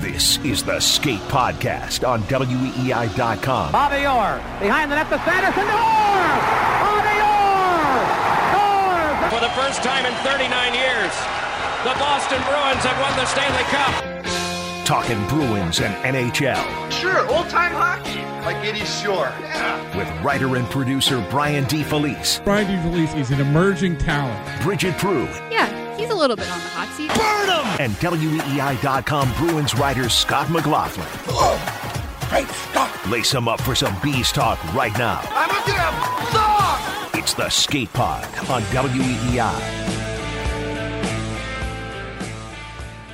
This is the Skate Podcast on WEEI.com. Bobby Orr behind the net to Sanderson. Orr! Bobby Orr! Orr! For the first time in 39 years, the Boston Bruins have won the Stanley Cup. Talking Bruins and NHL Sure, old time hockey, like Eddie Shore. Yeah. with writer and producer Brian DeFelice, Brian D. Felice is an emerging talent. Bridgette Proulx, Yeah, he's a little bit on the hot seat. and WEEI.com Bruins writer Scott McLaughlin. Hey, stop! Lace them up for some Bees talk right now. I'm a damn dog! It's the Skate Pod on WEEI.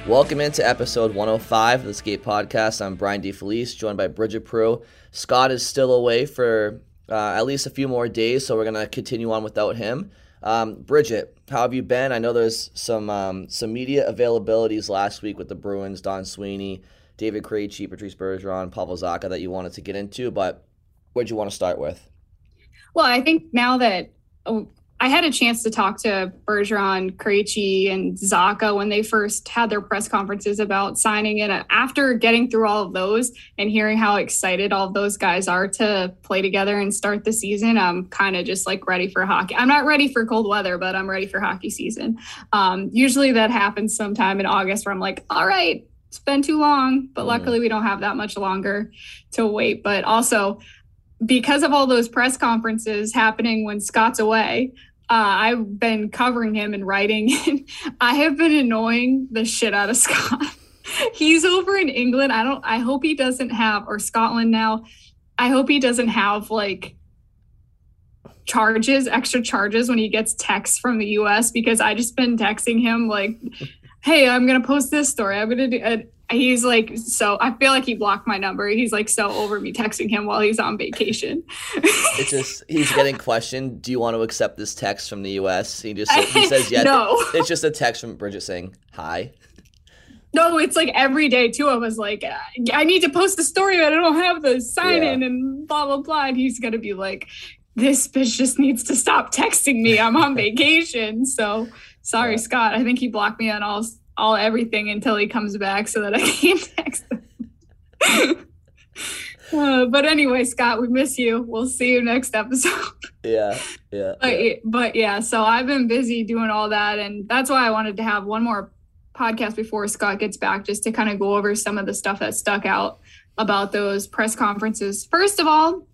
Welcome into episode 105 of the Skate Podcast. I'm Brian DeFelice, joined by Bridgette Proulx. Scott is still away for uh, at least a few more days, so we're going to continue on without him. Um, Bridgette, how have you been? I know there's some um, some media availabilities last week with the Bruins, Don Sweeney, David Krejci, Patrice Bergeron, Pavel Zacha that you wanted to get into, but where'd you want to start with? Well, I think now that oh, I had a chance to talk to Bergeron, Krejci, and Zacha when they first had their press conferences about signing it. After getting through all of those and hearing how excited all of those guys are to play together and start the season, I'm kind of just like ready for hockey. I'm not ready for cold weather, but I'm ready for hockey season. Um, usually that happens sometime in August where I'm like, all right, it's been too long, but Mhm. luckily we don't have that much longer to wait. But also, because of all those press conferences happening when Scott's away, uh, I've been covering him and writing. And I have been annoying the shit out of Scott. He's over in England. I don't. I hope he doesn't have or Scotland now. I hope he doesn't have like charges, extra charges when he gets texts from the U.S. because I just been texting him like, "Hey, I'm gonna post this story. I'm gonna do." And he's like, so I feel like he blocked my number. He's like so over me texting him while he's on vacation. It's just he's getting questioned. Do you want to accept this text from the U.S.? He just he says yes. No. It's just a text from Bridgette saying hi. No, it's like every day too. I was like I need to post a story, but I don't have the sign in and blah blah blah. And he's gonna be like, This bitch just needs to stop texting me. I'm on vacation. So sorry, Yeah. Scott. I think he blocked me on all all everything until he comes back so that I can't text him. Uh, but anyway, Scott, we miss you. We'll see you next episode. Yeah, yeah. but, yeah. but yeah, so I've been busy doing all that, and that's why I wanted to have one more podcast before Scott gets back, just to kind of go over some of the stuff that stuck out about those press conferences. First of all,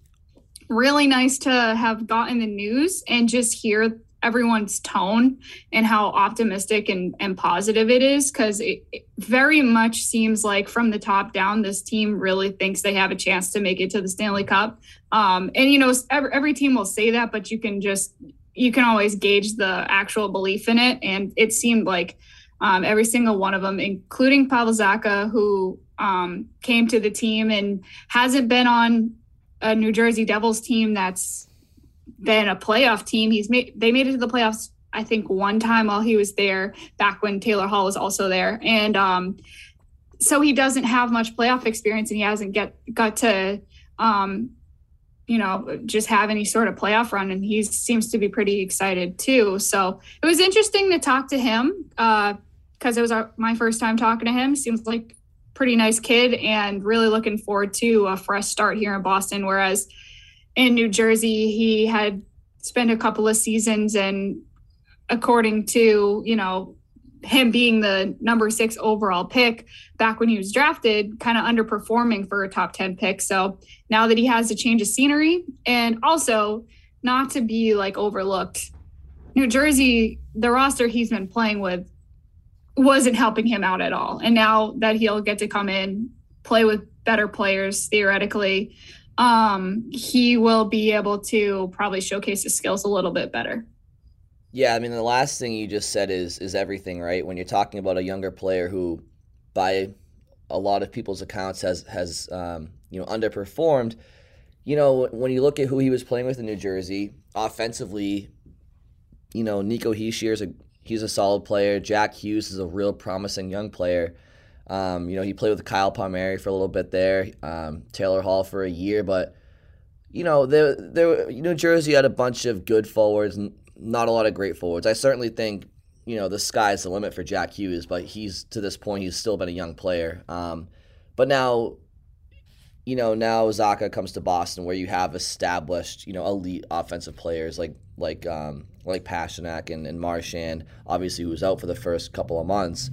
really nice to have gotten the news and just hear everyone's tone and how optimistic and, and positive it is because it, it, very much seems like from the top down this team really thinks they have a chance to make it to the stanley cup. Um, and you know every, every team will say that but you can just you can always gauge the actual belief in it. And it seemed like um, every single one of them including pavel zacha who um, came to the team and hasn't been on a new jersey devils team that's been a playoff team. He's made they made it to the playoffs I think one time while he was there back when Taylor Hall was also there. And um so he doesn't have much playoff experience and he hasn't get got to um you know just have any sort of playoff run and he seems to be pretty excited too. So it was interesting to talk to him uh because it was our, my first time talking to him. Seems like pretty nice kid and really looking forward to a fresh start here in Boston whereas in New Jersey. He had spent a couple of seasons and according to, you know, him being the number six overall pick back when he was drafted, kind of underperforming for a top 10 pick. So now that he has a change of scenery and also not to be like overlooked, New Jersey, the roster he's been playing with wasn't helping him out at all. And now that he'll get to come in, play with better players theoretically, um, he will be able to probably showcase his skills a little bit better. Yeah, I mean the last thing you just said is is everything, right? When you're talking about a younger player who, by a lot of people's accounts, has has um, you know underperformed. You know, when you look at who he was playing with in New Jersey, offensively, you know Nico Hischier is a he's a solid player. Jack Hughes is a real promising young player. Um, you know, he played with Kyle Palmieri for a little bit there, um, Taylor Hall for a year, but you know, there, there, New Jersey had a bunch of good forwards, not a lot of great forwards. I certainly think, you know, the sky's the limit for Jack Hughes, but he's to this point he's still been a young player. Um, but now, you know, now Zacha comes to Boston, where you have established, you know, elite offensive players like like um, like Pastrnak and, and Marchand, obviously who was out for the first couple of months.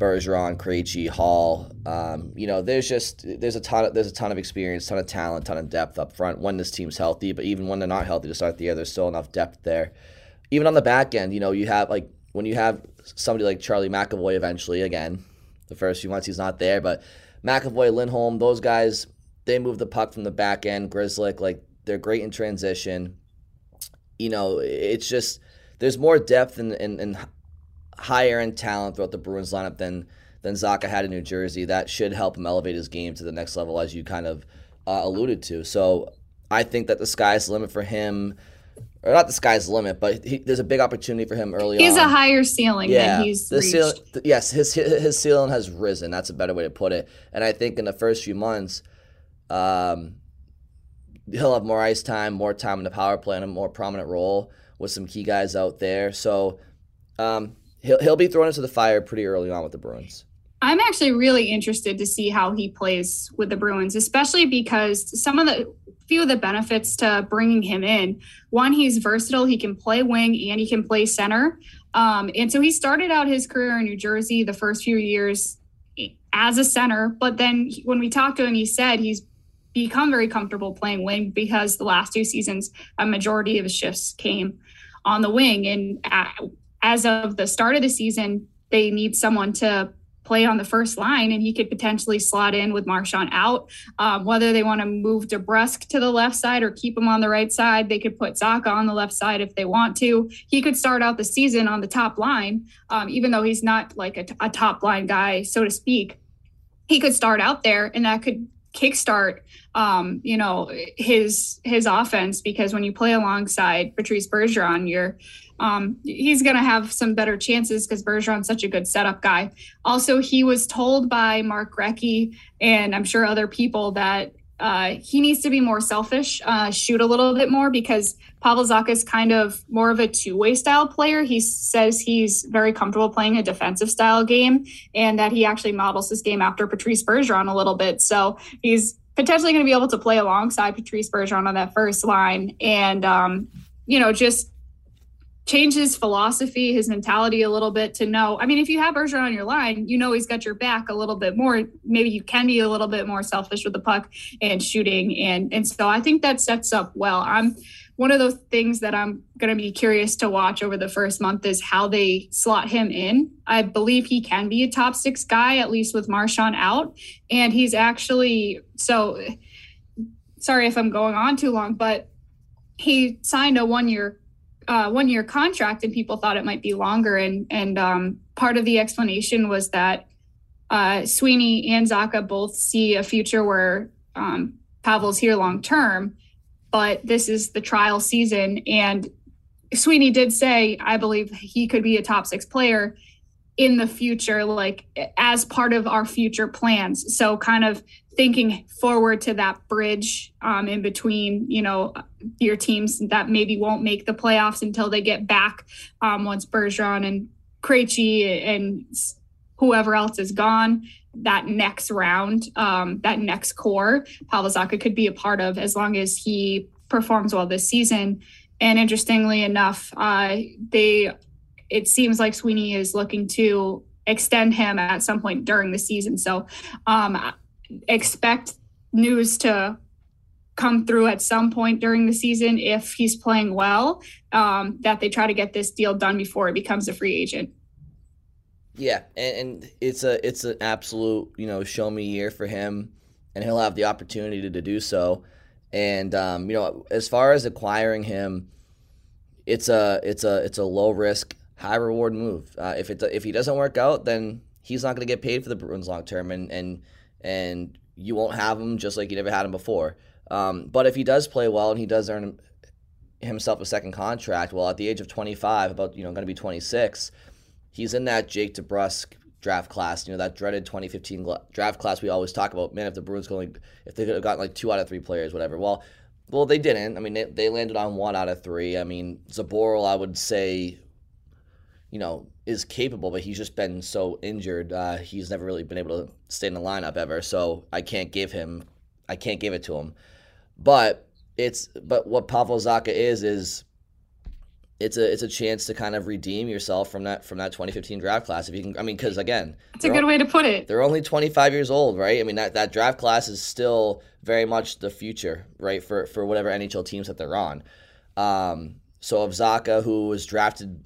Bergeron, Krejci, Hall. Um, you know, there's just there's a ton of, there's a ton of experience, ton of talent, ton of depth up front when this team's healthy. But even when they're not healthy to start the year, there's still enough depth there. Even on the back end, you know, you have like when you have somebody like Charlie McAvoy eventually again, the first few months he's not there, but McAvoy, Lindholm, those guys, they move the puck from the back end. Grzelcyk, like they're great in transition. You know, it's just there's more depth and and higher end talent throughout the Bruins lineup than than Zacha had in New Jersey. That should help him elevate his game to the next level, as you kind of uh, alluded to. So I think that the sky's the limit for him. Or not the sky's the limit, but he, there's a big opportunity for him early he on. has a higher ceiling yeah, than he's the ceiling, yes, his his ceiling has risen. That's a better way to put it. And I think in the first few months, um, he'll have more ice time, more time in the power play, and a more prominent role with some key guys out there. So um, he'll he'll be thrown into the fire pretty early on with the Bruins. I'm actually really interested to see how he plays with the Bruins, especially because some of the few of the benefits to bringing him in. One, he's versatile; he can play wing and he can play center. Um, and so he started out his career in New Jersey the first few years as a center, but then when we talked to him, he said he's become very comfortable playing wing because the last two seasons, a majority of his shifts came on the wing. And as of the start of the season, they need someone to play on the first line, and he could potentially slot in with Marchand out. Um, whether they want to move DeBrusk to the left side or keep him on the right side, they could put Zacha on the left side if they want to. He could start out the season on the top line, um, even though he's not like a, a top line guy, so to speak. He could start out there, and that could kickstart um, you know his his offense because when you play alongside Patrice Bergeron, you're um, he's going to have some better chances because Bergeron's such a good setup guy. Also, he was told by Mark Recchi and I'm sure other people that uh, he needs to be more selfish, uh, shoot a little bit more because Pavel Zacha is kind of more of a two-way style player. He says he's very comfortable playing a defensive style game and that he actually models his game after Patrice Bergeron a little bit. So he's potentially going to be able to play alongside Patrice Bergeron on that first line and, um, you know, just change his philosophy, his mentality a little bit to know. I mean, if you have Bergeron on your line, you know he's got your back a little bit more. Maybe you can be a little bit more selfish with the puck and shooting, and and so I think that sets up well. I'm one of those things that I'm going to be curious to watch over the first month is how they slot him in. I believe he can be a top six guy, at least with Marchand out. And he's actually, so sorry if I'm going on too long, but he signed a one year uh, one year contract and people thought it might be longer and and um, part of the explanation was that uh, Sweeney and Zacha both see a future where um, Pavel's here long term but this is the trial season. And Sweeney did say, I believe he could be a top six player in the future, like as part of our future plans. So, kind of thinking forward to that bridge um, in between, you know, your teams that maybe won't make the playoffs until they get back um, once Bergeron and Krejci and whoever else is gone that next round, um, that next core, Pavel Zacha could be a part of as long as he performs well this season. And interestingly enough, uh, they it seems like Sweeney is looking to extend him at some point during the season. So um, expect news to come through at some point during the season if he's playing well, um, that they try to get this deal done before he becomes a free agent. Yeah, and, and, it's a it's an absolute you know show me year for him, and he'll have the opportunity to, to do so. And um, you know, as far as acquiring him, it's a it's a it's a low risk, high reward move. Uh, if it if he doesn't work out, then he's not going to get paid for the Bruins long term, and and and you won't have him just like you never had him before. Um, but if he does play well and he does earn himself a second contract, well, at the age of 25, about you know going to be 26 he's in that Jake DeBrusk draft class, you know, that dreaded 2015 draft class we always talk about. Man, if the Bruins going, if they could have gotten like two out of three players, whatever. Well, well, they didn't. I mean, they, they landed on one out of three. I mean, Zboril, I would say, you know, is capable, but he's just been so injured. Uh, he's never really been able to stay in the lineup ever. So I can't give him, I can't give it to him. But it's, but what Pavel Zacha is, is it's a it's a chance to kind of redeem yourself from that from that 2015 draft class if you can I mean cuz again It's a good way to put it. They're only 25 years old, right? I mean that that draft class is still very much the future, right? For for whatever NHL teams that they're on. Um, so of Zacha who was drafted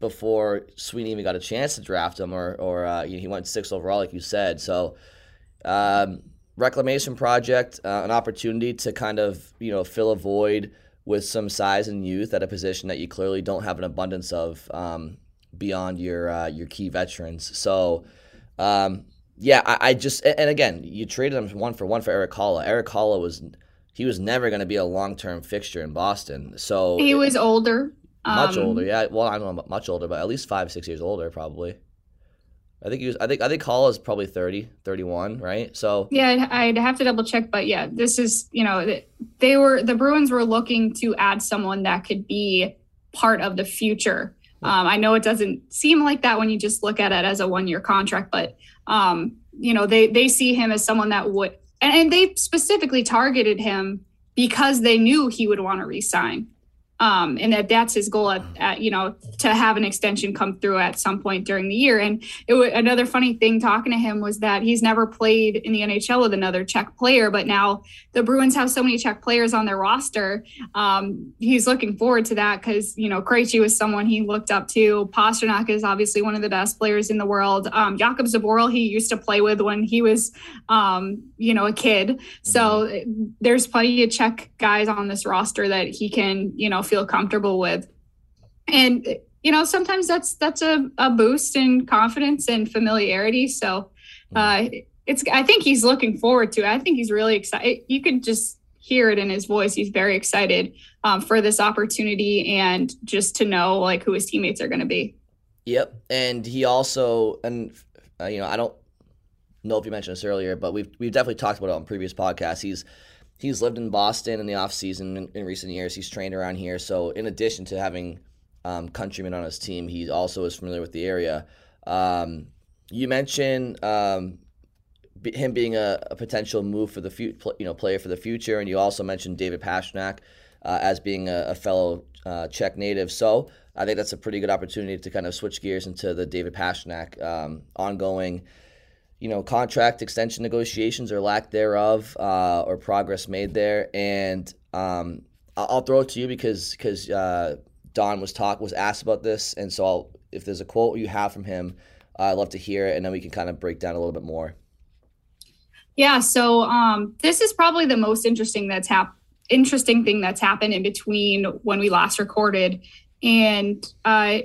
before Sweeney even got a chance to draft him or or uh, he went six overall like you said. So um, reclamation project, uh, an opportunity to kind of, you know, fill a void with some size and youth at a position that you clearly don't have an abundance of um, beyond your uh, your key veterans. So, um, yeah, I, I, just and again, you traded him one for one for Erik Haula. Erik Haula was he was never going to be a long term fixture in Boston. So he was older, much um, older. Yeah, well, I don't know much older, but at least five six years older probably. I think he was. I think. I think Hall is probably 30, 31, right? So yeah, I'd have to double check, but yeah, this is you know they were the Bruins were looking to add someone that could be part of the future. Um, I know it doesn't seem like that when you just look at it as a one year contract, but um, you know they they see him as someone that would, and, and they specifically targeted him because they knew he would want to resign um, and that that's his goal at, at, you know to have an extension come through at some point during the year. And it w- another funny thing talking to him was that he's never played in the nhl with another czech player but now the bruins have so many czech players on their roster um, he's looking forward to that because you know Krejci was someone he looked up to. Pastrnak is obviously one of the best players in the world. Um, Jakub Zboril he used to play with when he was um, you know a kid. So there's plenty of czech guys on this roster that he can you know feel comfortable with. And you know sometimes that's that's a, a boost in confidence and familiarity. So uh it's i think he's looking forward to it. I think he's really excited. You can just hear it in his voice. He's very excited um, for this opportunity and just to know like who his teammates are going to be. Yep. And he also and uh, you know i don't know if you mentioned this earlier but we've we've definitely talked about it on previous podcasts. He's he's lived in Boston in the off season in, in, recent years. He's trained around here. So in addition to having um, countrymen on his team, he also is familiar with the area. Um, you mentioned um, him being a, a, potential move for the fu- you know player for the future, and you also mentioned David Pastrnak uh, as being a, a fellow uh, Czech native. So I think that's a pretty good opportunity to kind of switch gears into the David Pastrnak um, ongoing you know, contract extension negotiations or lack thereof, uh, or progress made there. And um, I'll throw it to you because because uh, Don was talk was asked about this, and so I'll, if there's a quote you have from him, uh, I'd love to hear it, and then we can kind of break down a little bit more. Yeah, so um, this is probably the most interesting that's happened. Interesting thing that's happened in between when we last recorded and uh,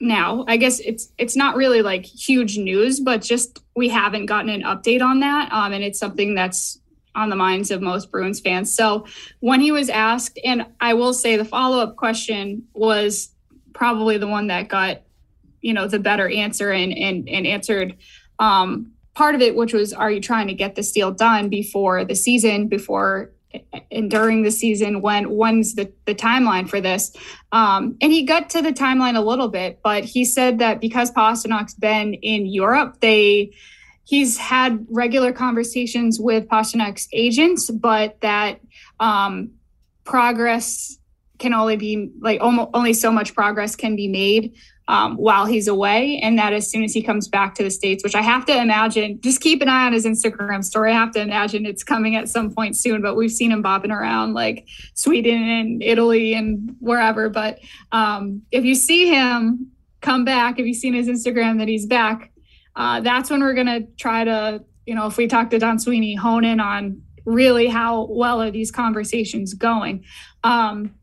now. I guess it's it's not really like huge news, but just we haven't gotten an update on that, um, and it's something that's on the minds of most Bruins fans. So when he was asked, and I will say the follow up question was probably the one that got you know the better answer and and and answered um, part of it, which was, are you trying to get this deal done before the season, before and during the season? When when's the the timeline for this? Um, and he got to the timeline a little bit, but he said that because Pastrnak's been in Europe, they he's had regular conversations with Pastrnak's agents, but that um, progress can only be like almost, only so much progress can be made um, while he's away, and that as soon as he comes back to the states, which I have to imagine, just keep an eye on his Instagram story. I have to imagine it's coming at some point soon. But we've seen him bopping around like Sweden and Italy and wherever. But um, if you see him come back, if you've seen his Instagram that he's back, uh, that's when we're gonna try to, you know, if we talk to Don Sweeney, hone in on really how well are these conversations going. Um,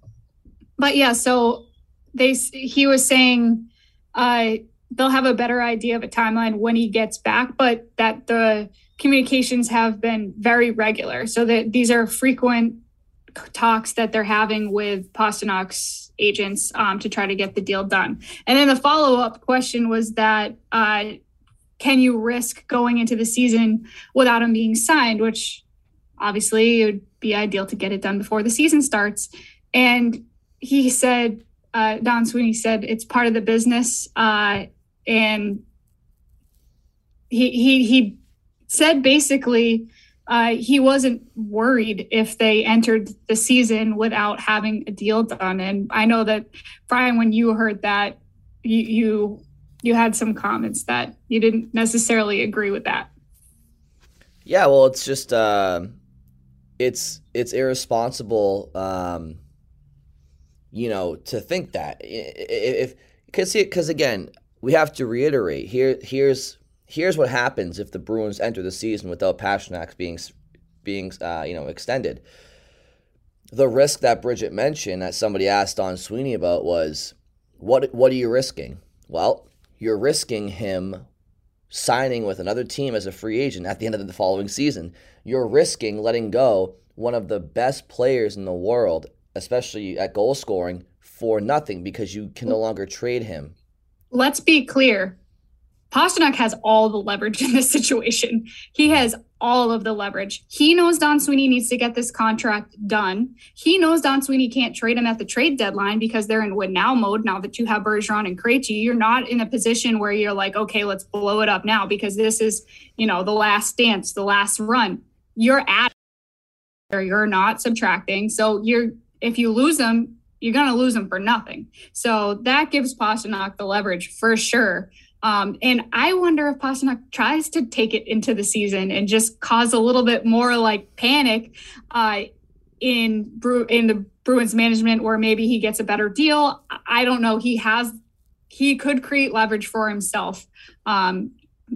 but yeah, so they he was saying uh, they'll have a better idea of a timeline when he gets back, but that the communications have been very regular. So that these are frequent talks that they're having with Pastrnak's agents um, to try to get the deal done. And then the follow up question was that uh, can you risk going into the season without him being signed, which obviously it would be ideal to get it done before the season starts. And he said uh, Don Sweeney said it's part of the business, uh, and he he he said basically uh, he wasn't worried if they entered the season without having a deal done. And I know that Brian, when you heard that, you you, you had some comments that you didn't necessarily agree with that. Yeah, well, it's just uh, it's it's irresponsible. Um, you know, to think that if because because again, we have to reiterate here. Here's here's what happens if the Bruins enter the season without Pastrnak being being uh, you know extended. The risk that Bridgette mentioned that somebody asked Don Sweeney about was what what are you risking? Well, you're risking him signing with another team as a free agent at the end of the following season. You're risking letting go one of the best players in the world especially at goal scoring, for nothing because you can no longer trade him. Let's be clear. Pastrnak has all the leverage in this situation. He has all of the leverage. He knows Don Sweeney needs to get this contract done. He knows Don Sweeney can't trade him at the trade deadline because they're in win now mode now that you have Bergeron and Krejci. You're not in a position where you're like, okay, let's blow it up now because this is, you know, the last dance, the last run. You're at or you're not subtracting. So you're if you lose them, you're going to lose them for nothing. So that gives Pastrnak the leverage for sure. Um, and I wonder if Pastrnak tries to take it into the season and just cause a little bit more like panic uh, in Bru- in the Bruins management, or maybe he gets a better deal. I don't know. He has he could create leverage for himself. Um,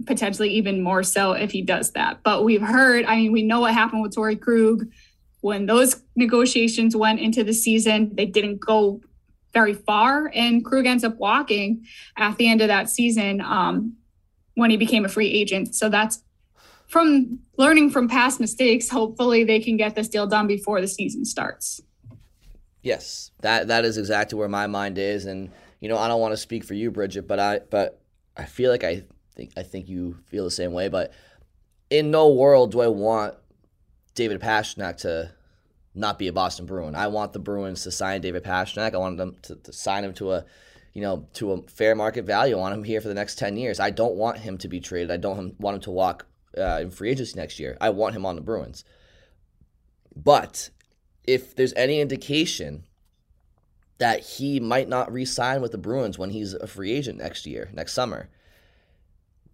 potentially even more so if he does that. But we've heard, I mean, we know what happened with Torey Krug when those negotiations went into the season, they didn't go very far, and Krug ends up walking at the end of that season um, when he became a free agent. So that's from learning from past mistakes. Hopefully, they can get this deal done before the season starts. Yes, that that is exactly where my mind is, and you know I don't want to speak for you, Bridgette, but I but I feel like I think I think you feel the same way, but in no world do I want David Pastrnak to not be a Boston Bruin. I want the Bruins to sign David Pastrnak. I want them to, to sign him to a you know, to a fair market value. I want him here for the next 10 years. I don't want him to be traded. I don't want him to walk uh, in free agency next year. I want him on the Bruins. But if there's any indication that he might not re sign with the Bruins when he's a free agent next year, next summer,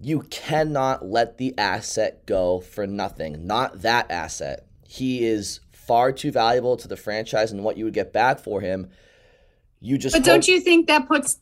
you cannot let the asset go for nothing. Not that asset. He is far too valuable to the franchise and what you would get back for him. You just But hope- don't you think that puts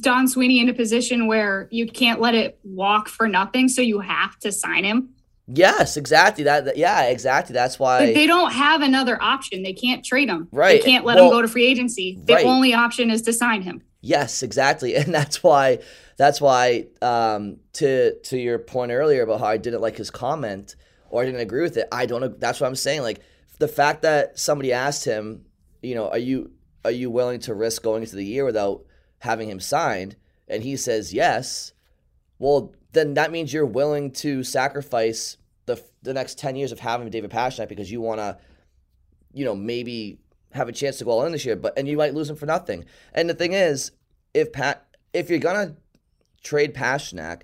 Don Sweeney in a position where you can't let it walk for nothing, so you have to sign him? Yes, exactly. That, that yeah, exactly. That's why but they don't have another option. They can't trade him. Right. They can't let well, him go to free agency. The right. only option is to sign him. Yes, exactly. And that's why that's why um, to to your point earlier about how I didn't like his comment or I didn't agree with it. I don't that's what I'm saying. Like the fact that somebody asked him, you know, are you are you willing to risk going into the year without having him signed? And he says yes. Well, then that means you're willing to sacrifice the the next 10 years of having David Pastrnak because you want to you know maybe have a chance to go all in this year but and you might lose him for nothing. And the thing is if Pat if you're to trade Pastrnak,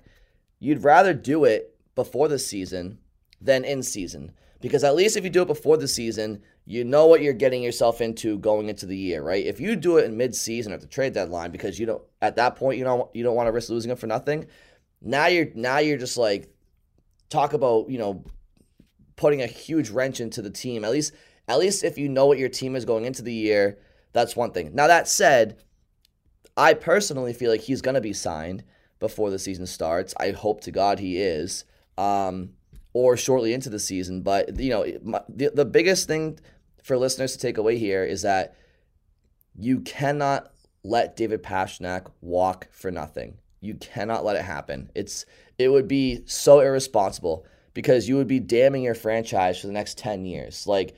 you'd rather do it before the season than in season because at least if you do it before the season, you know what you're getting yourself into going into the year, right? If you do it in mid-season at the trade deadline because you don't at that point you don't you don't want to risk losing him for nothing, now you're now you're just like talk about you know putting a huge wrench into the team. At least at least if you know what your team is going into the year, that's one thing. Now that said, I personally feel like he's going to be signed before the season starts. I hope to God he is, um, or shortly into the season. But you know, my, the the biggest thing for listeners to take away here is that you cannot let David Pastrnak walk for nothing. You cannot let it happen. It's it would be so irresponsible because you would be damning your franchise for the next 10 years. Like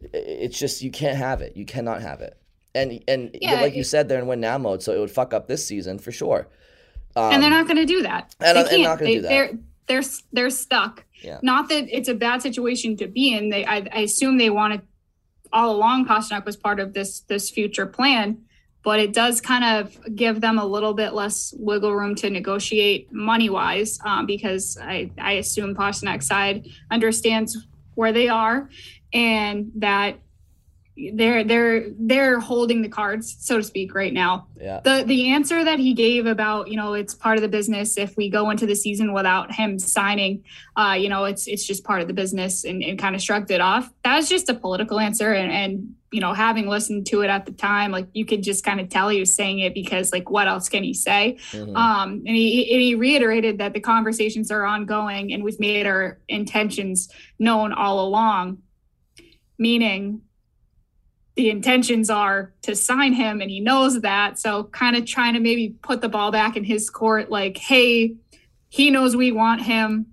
it's just you can't have it. You cannot have it. And and yeah, like you said, they're in win now mode, so it would fuck up this season for sure. Um, and they're not going to do that. And, they can't. not going do that. They're they're they're stuck. Yeah. Not that it's a bad situation to be in. They I, I assume they wanted all along. Pastrnak was part of this this future plan but it does kind of give them a little bit less wiggle room to negotiate money wise um, because I, I assume Pastrnak side understands where they are and that they're they're they're holding the cards so to speak right now. Yeah. The the answer that he gave about you know it's part of the business if we go into the season without him signing uh you know it's it's just part of the business and, and kind of shrugged it off. That was just a political answer and and you know having listened to it at the time like you could just kind of tell he was saying it because like what else can he say? Mm-hmm. um and he and he reiterated that the conversations are ongoing and we've made our intentions known all along meaning the intentions are to sign him and he knows that. So kind of trying to maybe put the ball back in his court like hey he knows we want him.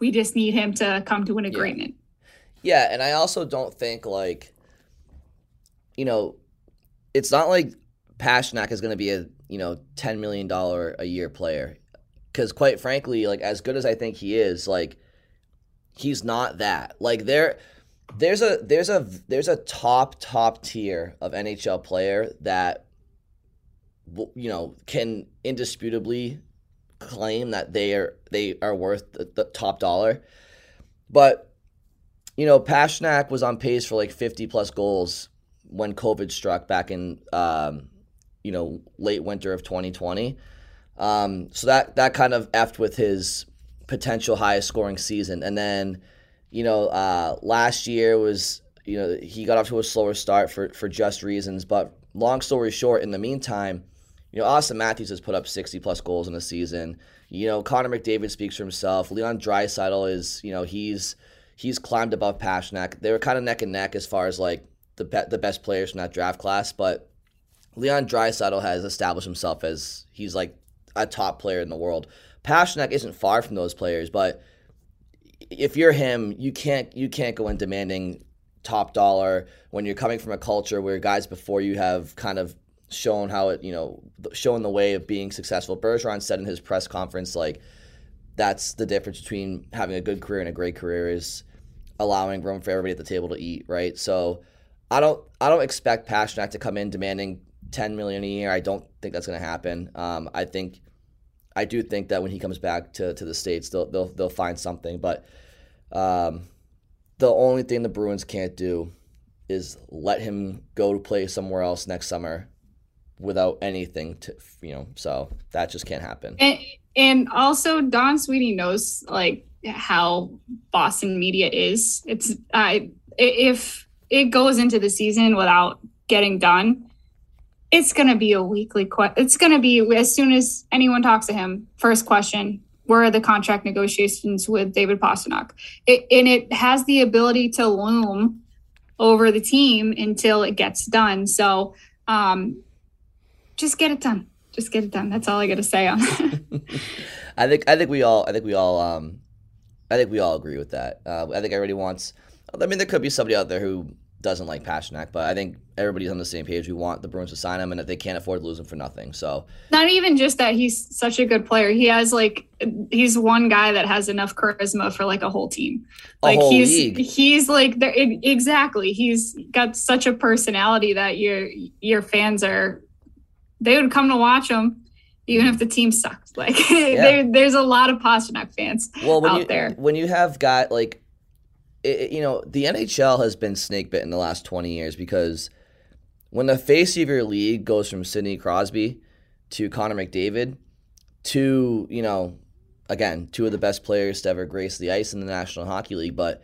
We just need him to come to an agreement. Yeah, yeah and i also don't think like you know it's not like Pastrnak is going to be a you know 10 million dollar a year player. Cuz quite frankly like as good as I think he is like he's not that. Like there there's a there's a there's a top top tier of NHL player that you know can indisputably claim that they are they are worth the, the top dollar. But you know, Pastrnak was on pace for like 50 plus goals when COVID struck back in um, you know late winter of 2020. Um, so that that kind of effed with his potential highest scoring season, and then you know, uh, last year was, you know, he got off to a slower start for, for just reasons. But long story short, in the meantime, you know, Austin Matthews has put up 60 plus goals in a season. You know, Connor McDavid speaks for himself. Leon Draisaitl is, you know, he's he's climbed above Pastrnak. They were kind of neck and neck as far as like the be- the best players from that draft class, but Leon Draisaitl has established himself as he's like a top player in the world. Pastrnak isn't far from those players, but if you're him, you can't you can't go in demanding top dollar when you're coming from a culture where guys before you have kind of shown how it you know shown the way of being successful. Bergeron said in his press conference like that's the difference between having a good career and a great career is allowing room for everybody at the table to eat, right? So I don't I don't expect Pastrnak to come in demanding 10 million a year. I don't think that's going to happen. Um, I think I do think that when he comes back to, to the states, they'll they'll they'll find something. But um, the only thing the Bruins can't do is let him go to play somewhere else next summer without anything to you know. So that just can't happen. And, and also, Don Sweeney knows like how Boston media is. It's I if it goes into the season without getting done, it's going to be a weekly question. It's going to be as soon as anyone talks to him, first question, where are the contract negotiations with David Pastrnak? It, and it has the ability to loom over the team until it gets done. So um, just get it done. Just get it done. That's all I got to say on that. I think I think we all I think we all um, I think we all agree with that. Uh, I think everybody wants. I mean, there could be somebody out there who doesn't like Pastrnak, but I think everybody's on the same page. We want the Bruins to sign him, and that they can't afford to lose him for nothing. So not even just that he's such a good player. He has like he's one guy that has enough charisma for like a whole team. Like whole he's league. he's like there exactly. He's got such a personality that your your fans are they would come to watch him even if the team sucks. Like Yeah. there, there's a lot of Pastrnak fans well, out you there. when you have got like, it, you know, the NHL has been snake bitten in the last twenty years because when the face of your league goes from Sidney Crosby to Connor McDavid to you know, again, two of the best players to ever grace the ice in the National Hockey League, but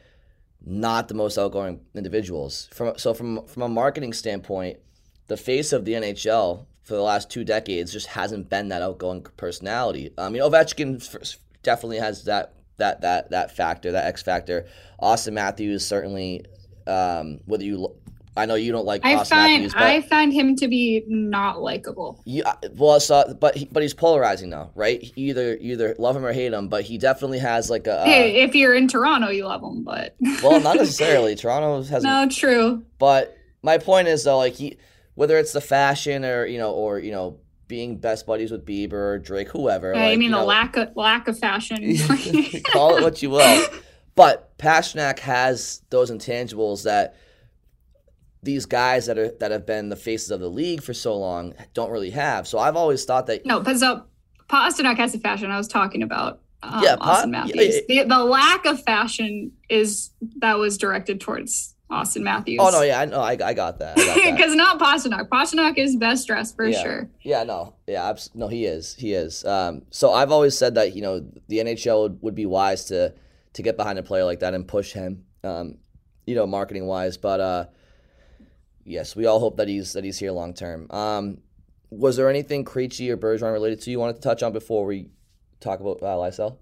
not the most outgoing individuals. From so from from a marketing standpoint, the face of the NHL for the last two decades just hasn't been that outgoing personality. I mean, Ovechkin definitely has that that that that factor, that X factor. Austin Matthews certainly. Um, whether you, I know you don't like I Austin find Matthews, but I find him to be not likable. you, well, so, but he, but he's polarizing though, right? You either you either love him or hate him, but he definitely has like a. Uh, hey, if you're in Toronto, you love him, but well, not necessarily. Toronto has no, true. But my point is though, like he, whether it's the fashion or you know, or you know, being best buddies with Bieber Drake, whoever. I like, mean you the lack of lack of fashion. call it what you will. But Pastrnak has those intangibles that these guys that are that have been the faces of the league for so long don't really have. So I've always thought that no, but so Pastrnak has the fashion I was talking about. Um, Yeah, Pa- Austin yeah, Matthews. yeah. The, the lack of fashion is that was directed towards Austin Matthews. Oh no, yeah, I know, I, I got that. I got that. because not Pastrnak. Pastrnak is best dressed for yeah. sure. Yeah, no, yeah, abs- no, he is, he is. Um, so I've always said that you know the NHL would, would be wise to to get behind a player like that and push him, um, you know, marketing wise. But uh, yes, we all hope that he's that he's here long term. Um, was there anything Krejci or Bergeron related to you wanted to touch on before we talk about uh, Lysell?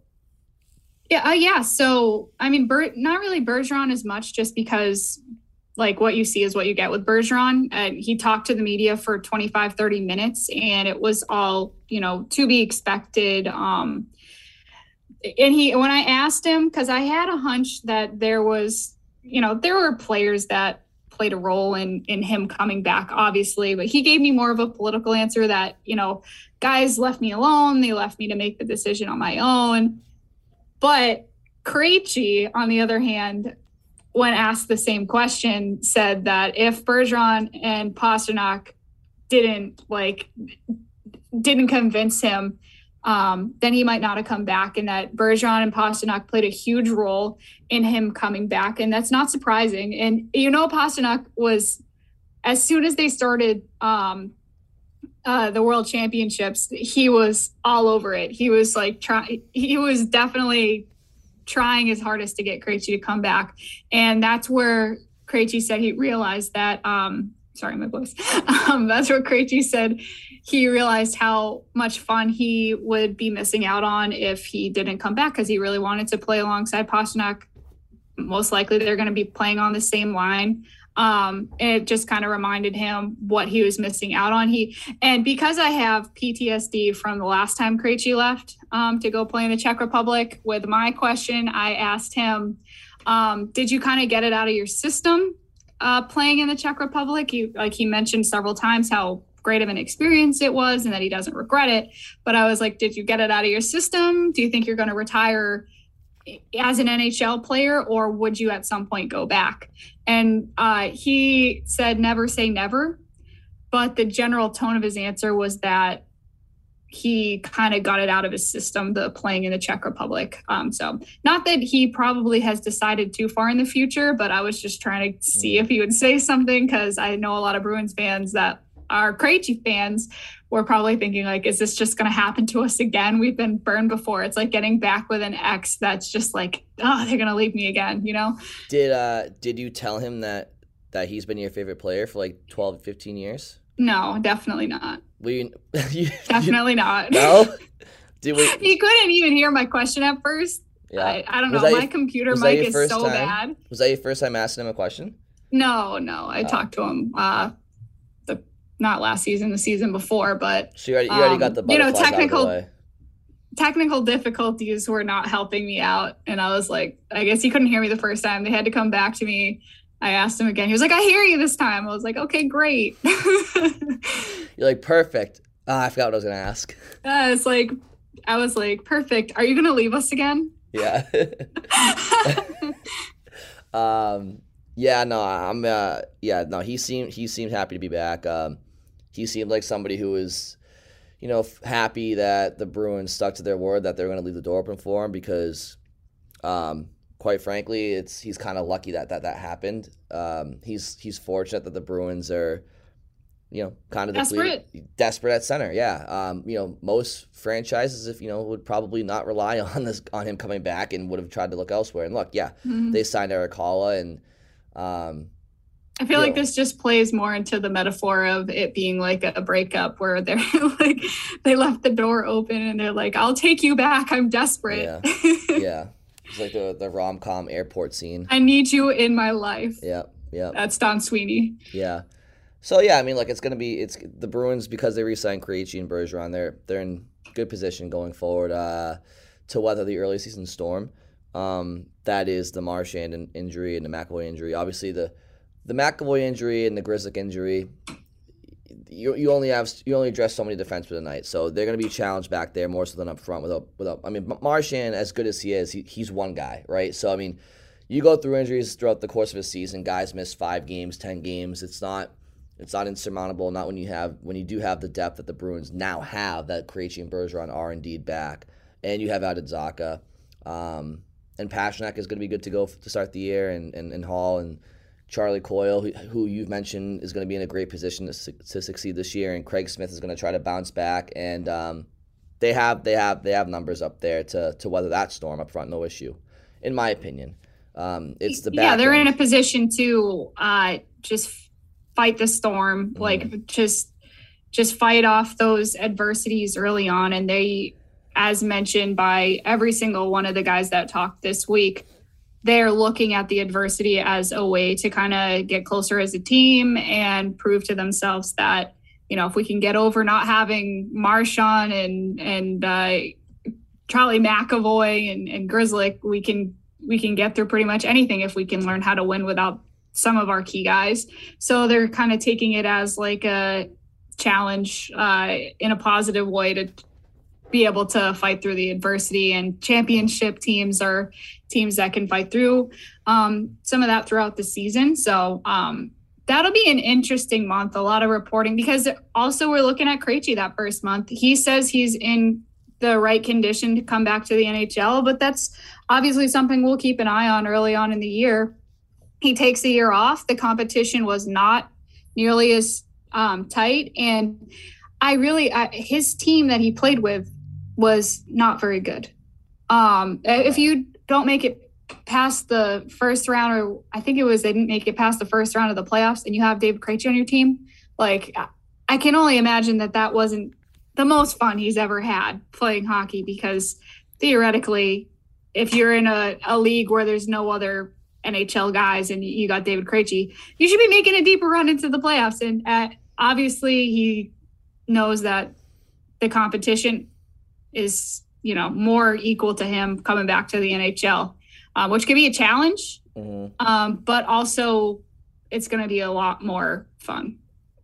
Yeah, uh, yeah. So I mean, Ber- not really Bergeron as much, just because like what you see is what you get with Bergeron. He talked to the media for 25, 30 minutes, and it was all you know to be expected. Um, and he, when I asked him, because I had a hunch that there was, you know, there were players that played a role in in him coming back, obviously, but he gave me more of a political answer that you know, guys left me alone. They left me to make the decision on my own. But Krejci, on the other hand, when asked the same question, said that if Bergeron and Pastrnak didn't like didn't convince him, um, then he might not have come back, and that Bergeron and Pastrnak played a huge role in him coming back, and that's not surprising. And you know, Pastrnak was as soon as they started um, uh, the World Championships, he was all over it. He was like trying. He was definitely trying his hardest to get Krejci to come back, and that's where Krejci said he realized that. Um, sorry, my voice. Um, that's what Krejci said. He realized how much fun he would be missing out on if he didn't come back because he really wanted to play alongside Pastrnak. Most likely, they're going to be playing on the same line. Um, it just kind of reminded him what he was missing out on. He and because I have PTSD from the last time Krejci left um, to go play in the Czech Republic, with my question, I asked him, um, "Did you kind of get it out of your system uh, playing in the Czech Republic?" He like he mentioned several times how great of an experience it was and that he doesn't regret it. But I was like, "Did you get it out of your system? Do you think you're going to retire?" As an NHL player, or would you at some point go back? And uh, he said, never say never. But the general tone of his answer was that he kind of got it out of his system, the playing in the Czech Republic. Um, so, not that he probably has decided too far in the future, but I was just trying to see if he would say something because I know a lot of Bruins fans that are Krejci fans were probably thinking like, is this just going to happen to us again? We've been burned before. It's like getting back with an ex that's just like, oh, they're going to leave me again, you know? Did uh did you tell him that that he's been your favorite player for like 12 15 years? No, definitely not. We you, definitely not. No. Did we? he couldn't even hear my question at first. Yeah. I, I don't know. My your, computer mic is so time? bad. Was that your first time asking him a question? No, no. I oh. talked to him uh not last season, the season before, but so you already, you already um, got the you know technical technical difficulties were not helping me out, and I was like, I guess he couldn't hear me the first time. They had to come back to me. I asked him again. He was like, I hear you this time. I was like, okay, great. You're like, perfect. Oh, I forgot what I was going to ask. Uh, it's like, I was like, perfect. Are you going to leave us again? Yeah. um, yeah, no, I'm, uh, yeah, no, he seemed, he seemed happy to be back. Um, he seemed like somebody who was, you know, happy that the Bruins stuck to their word that they're going to leave the door open for him because, um, quite frankly, it's he's kind of lucky that that that happened. Um, he's he's fortunate that the Bruins are, you know, kind of desperate, desperate at center. Yeah, um, you know, most franchises, if you know, would probably not rely on this on him coming back and would have tried to look elsewhere. And look, yeah, mm-hmm. they signed Erik Haula and. Um, I feel like this just plays more into the metaphor of it being like a breakup where they're like they left the door open and they're like, "I'll take you back. I'm desperate." Yeah. yeah. It's like the the rom com airport scene. I need you in my life. Yeah, yeah. That's Don Sweeney. Yeah. So yeah, I mean, like it's gonna be it's the Bruins because they re-signed Krejci and Bergeron. They're they're in good position going forward uh, to weather the early season storm. Um, that is the Marchand injury and the McAvoy injury. Obviously, the the McAvoy injury and the Grzelcyk injury you, you only have you only address so many defensemen tonight, so they're going to be challenged back there more so than up front. Without without, I mean, Marchand, as good as he is, he, he's one guy, right? So I mean, you go through injuries throughout the course of a season. Guys miss five games, ten games. It's not it's not insurmountable. Not when you have when you do have the depth that the Bruins now have. That Krejci and Bergeron are indeed back, and you have added Zacha, um, and Pastrnak is going to be good to go to start the year, and and, and Hall and Charlie Coyle, who, who you've mentioned is going to be in a great position to, to succeed this year, and Craig Smith is going to try to bounce back. And um, they have they have they have numbers up there to to weather that storm up front, no issue, in my opinion. Um, it's the yeah they're end. in a position to uh, just fight the storm, mm like just just fight off those adversities early on, and they, as mentioned by every single one of the guys that talked this week they're looking at the adversity as a way to kind of get closer as a team and prove to themselves that you know if we can get over not having Marchand and and uh, Charlie McAvoy and, and Grzelcyk, we can we can get through pretty much anything if we can learn how to win without some of our key guys. So they're kind of taking it as like a challenge uh, in a positive way to be able to fight through the adversity and championship teams are teams that can fight through um, some of that throughout the season. So um, that'll be an interesting month a lot of reporting because also we're looking at Krejci that first month. He says he's in the right condition to come back to the nhl but that's obviously something we'll keep an eye on early on in the year. He takes a year off. The competition was not nearly as um, tight and I really I, his team that he played with was not very good. Um, if you don't make it past the first round, or I think it was they didn't make it past the first round of the playoffs, and you have David Krejci on your team, like I can only imagine that that wasn't the most fun he's ever had playing hockey because theoretically, if you're in a, a league where there's no other NHL guys and you got David Krejci, you should be making a deeper run into the playoffs. And uh, obviously, he knows that the competition is you know more equal to him coming back to the NHL, uh, which could be a challenge, mm-hmm. um, but also it's going to be a lot more fun.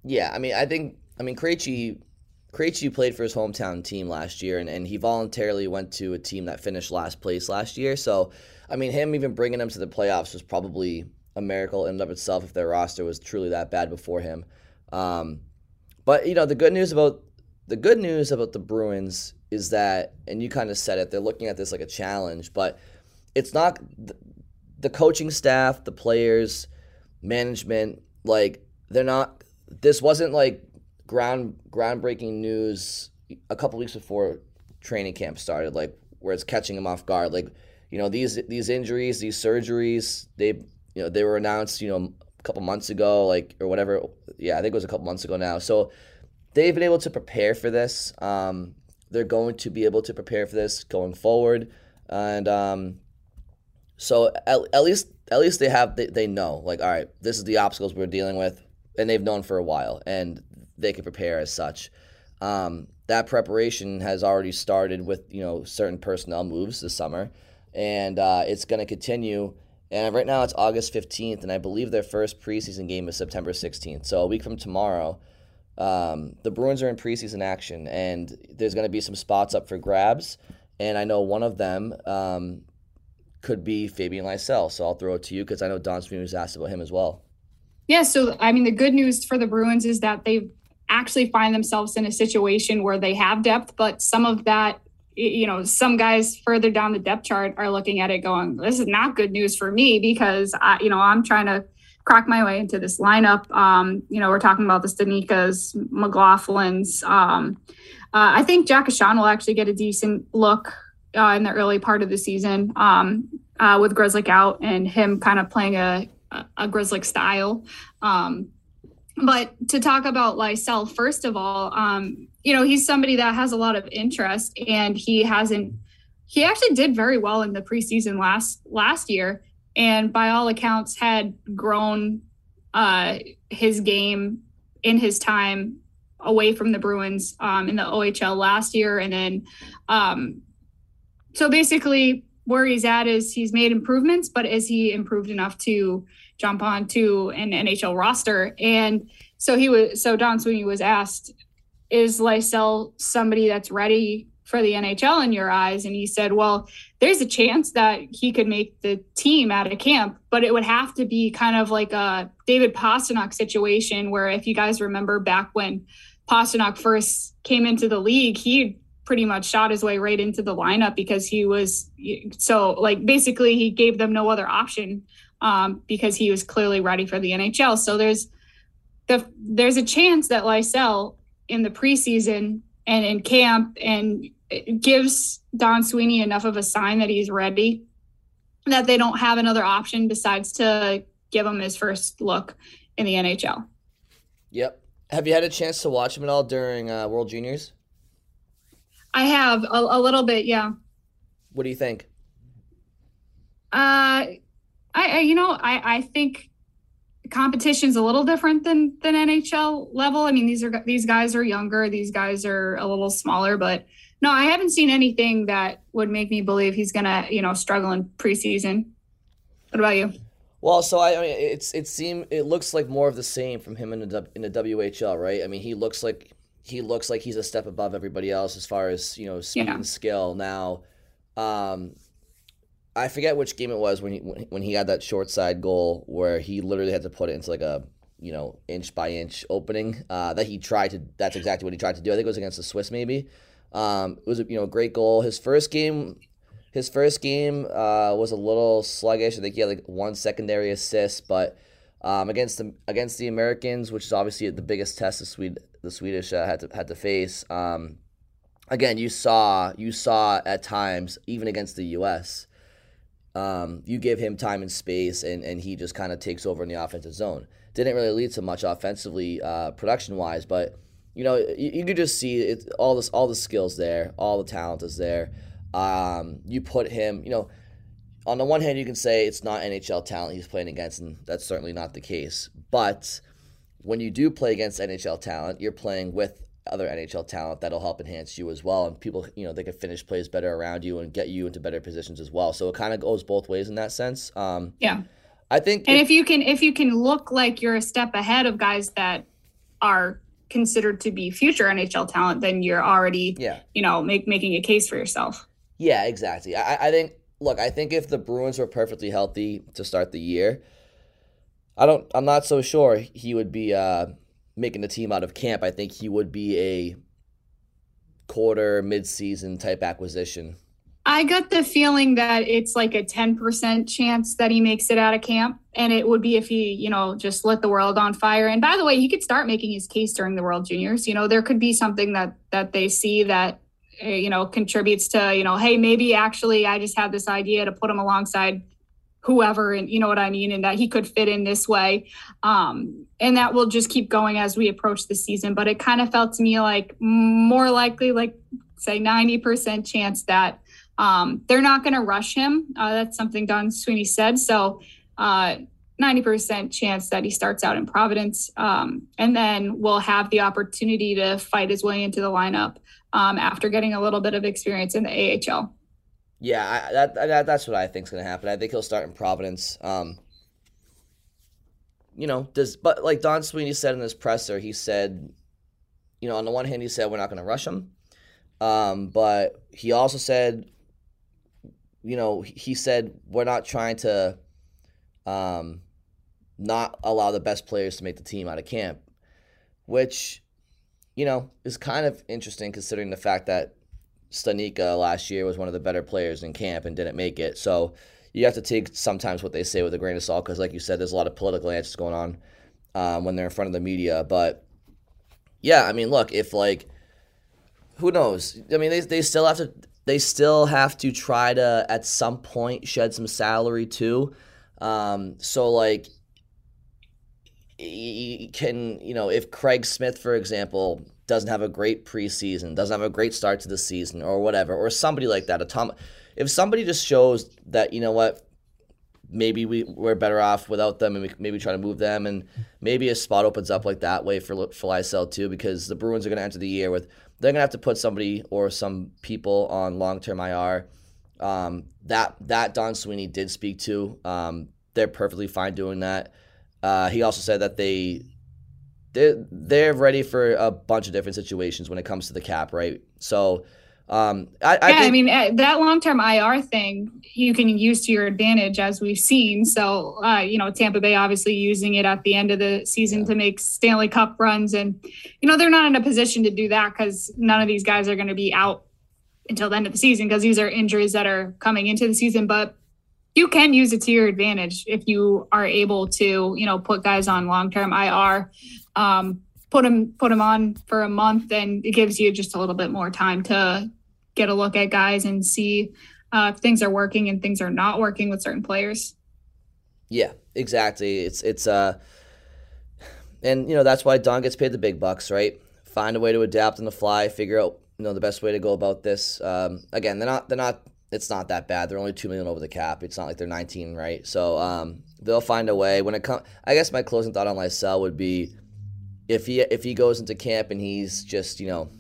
Yeah, I mean, I think I mean Krejci Krejci played for his hometown team last year, and, and he voluntarily went to a team that finished last place last year. So, I mean, him even bringing them to the playoffs was probably a miracle in and of itself if their roster was truly that bad before him. Um, but you know, the good news about the good news about the Bruins is that, and you kind of said it, they're looking at this like a challenge, but it's not the coaching staff, the players, management, like they're not. This wasn't like ground groundbreaking news a couple weeks before training camp started, like where it's catching them off guard. Like, you know, these these injuries, these surgeries, they you know they were announced, you know, a couple months ago, like or whatever. Yeah, I think it was a couple months ago now. So they've been able to prepare for this. Um, they're going to be able to prepare for this going forward, and um, so at, at least at least they have they, they know like all right, this is the obstacles we're dealing with, and they've known for a while, and they can prepare as such. Um, that preparation has already started with you know certain personnel moves this summer, and uh, it's going to continue. And right now it's August 15th, and I believe their first preseason game is September 16th. So a week from tomorrow, um, the Bruins are in preseason action, and there's going to be some spots up for grabs. And I know one of them um, could be Fabian Lysell. So I'll throw it to you because I know Don Sweeney was asked about him as well. Yeah. So, I mean, the good news for the Bruins is that they actually find themselves in a situation where they have depth, but some of that, you know, some guys further down the depth chart are looking at it going, this is not good news for me because, I, you know, I'm trying to crack my way into this lineup. Um, you know, we're talking about the Stanikas, McLaughlin's. Um, uh, I think Jack Ahcan will actually get a decent look uh, in the early part of the season um, uh, with Grzelcyk out and him kind of playing a, a Grzelcyk style. Um, but to talk about Lysell, first of all, um, you know, he's somebody that has a lot of interest and he hasn't, he actually did very well in the preseason last, last year. And by all accounts had grown uh, his game in his time away from the Bruins um, in the OHL last year. And then, um, so basically, where he's at is he's made improvements, but is he improved enough to jump on to an NHL roster? And so he was, so Don Sweeney was asked, is Lysell somebody that's ready for the NHL in your eyes? And he said, well, there's a chance that he could make the team out of camp, but it would have to be kind of like a David Pastrnak situation where if you guys remember back when Pastrnak first came into the league, he pretty much shot his way right into the lineup because he was so like basically he gave them no other option um, because he was clearly ready for the NHL. So there's the there's a chance that Lysell in the preseason and in camp and gives Don Sweeney enough of a sign that he's ready that they don't have another option besides to give him his first look in the NHL. Yep. Have you had a chance to watch him at all during uh, World Juniors? I have a, a little bit, yeah. What do you think? Uh, I, I you know I I think competition's a little different than than NHL level. I mean these are these guys are younger, these guys are a little smaller, but no, I haven't seen anything that would make me believe he's gonna you know struggle in preseason. What about you? Well, so I, I mean, it's it seem it looks like more of the same from him in the in the WHL, right? I mean, he looks like he looks like he's a step above everybody else as far as you know speed yeah. and skill. Now, um, I forget which game it was when he when he had that short side goal where he literally had to put it into like a you know inch by inch opening uh, that he tried to. That's exactly what he tried to do. I think it was against the Swiss maybe. Um, it was a you know a great goal. His first game. His first game uh, was a little sluggish. I think he had like one secondary assist, but um, against the against the Americans, which is obviously the biggest test the Swede the Swedish uh, had to had to face. Um, again, you saw you saw at times even against the U.S. Um, you give him time and space, and, and he just kind of takes over in the offensive zone. Didn't really lead to much offensively, uh, production wise, but you know you, you could just see it, all this all the skills there, all the talent is there. Um, you put him, you know on the one hand, you can say it's not NHL talent he's playing against, and that's certainly not the case. But when you do play against NHL talent, you're playing with other NHL talent that'll help enhance you as well. And people, you know, they can finish plays better around you and get you into better positions as well. So it kind of goes both ways in that sense. Um, yeah. I think And if, if you can if you can look like you're a step ahead of guys that are considered to be future NHL talent, then you're already yeah. you know, make making a case for yourself. Yeah, exactly. I, I think look, I think if the Bruins were perfectly healthy to start the year, I don't. I'm not so sure he would be uh, making the team out of camp. I think he would be a quarter mid-season type acquisition. I got the feeling that it's like a 10% chance that he makes it out of camp. And it would be if he, you know, just lit the world on fire. And by the way, he could start making his case during the World Juniors. You know, there could be something that that they see that eh, you know contributes to, you know, hey, maybe actually I just had this idea to put him alongside whoever and you know what i mean and that he could fit in this way. Um, and that will just keep going as we approach the season. But it kind of felt to me like more likely like say 90% chance that um, they're not going to rush him. Uh, that's something don sweeney said. So uh, 90% chance that he starts out in providence. Um, and then we'll have the opportunity to fight his way into the lineup um, after getting a little bit of experience in the ahl yeah, I, that, that that's what I think is going to happen. I think he'll start in Providence. Um, you know, does but like Don Sweeney said in his presser, he said, you know, on the one hand, he said we're not going to rush him, um, but he also said, you know, he said we're not trying to, um, not allow the best players to make the team out of camp, which, you know, is kind of interesting considering the fact that Studnicka last year was one of the better players in camp and didn't make it. So you have to take sometimes what they say with a grain of salt because, like you said, there's a lot of political answers going on um, when they're in front of the media. But yeah, I mean, look, if like, who knows? I mean, they, they still have to they still have to try to at some point shed some salary too. Um, so like, you can you know if Craig Smith, for example, doesn't have a great preseason, doesn't have a great start to the season, or whatever, or somebody like that. A Tom, if somebody just shows that you know what, maybe we we're better off without them, and we maybe try to move them, and maybe a spot opens up like that way for for Lysell too, because the Bruins are going to enter the year with they're going to have to put somebody or some people on long term IR. Um, that that Don Sweeney did speak to. Um, they're perfectly fine doing that. Uh, he also said that they they're they're ready for a bunch of different situations when it comes to the cap, right? So. Um, I, I yeah, think, I mean that long-term IR thing you can use to your advantage, as we've seen. So, uh, you know, Tampa Bay obviously using it at the end of the season yeah. to make Stanley Cup runs, and you know they're not in a position to do that because none of these guys are going to be out until the end of the season because these are injuries that are coming into the season. But you can use it to your advantage if you are able to, you know, put guys on long-term IR um, put them put them on for a month, and it gives you just a little bit more time to get a look at guys and see uh, if things are working and things are not working with certain players. Yeah, exactly. It's it's uh, and you know that's why Don gets paid the big bucks, right? Find a way to adapt on the fly, figure out you know the best way to go about this. Um, again, they're not they're not. It's not that bad. They're only two million over the cap. It's not like they're 19, right? So um, they'll find a way. When it comes, I guess my closing thought on Lysell would be if he if he goes into camp and he's just you know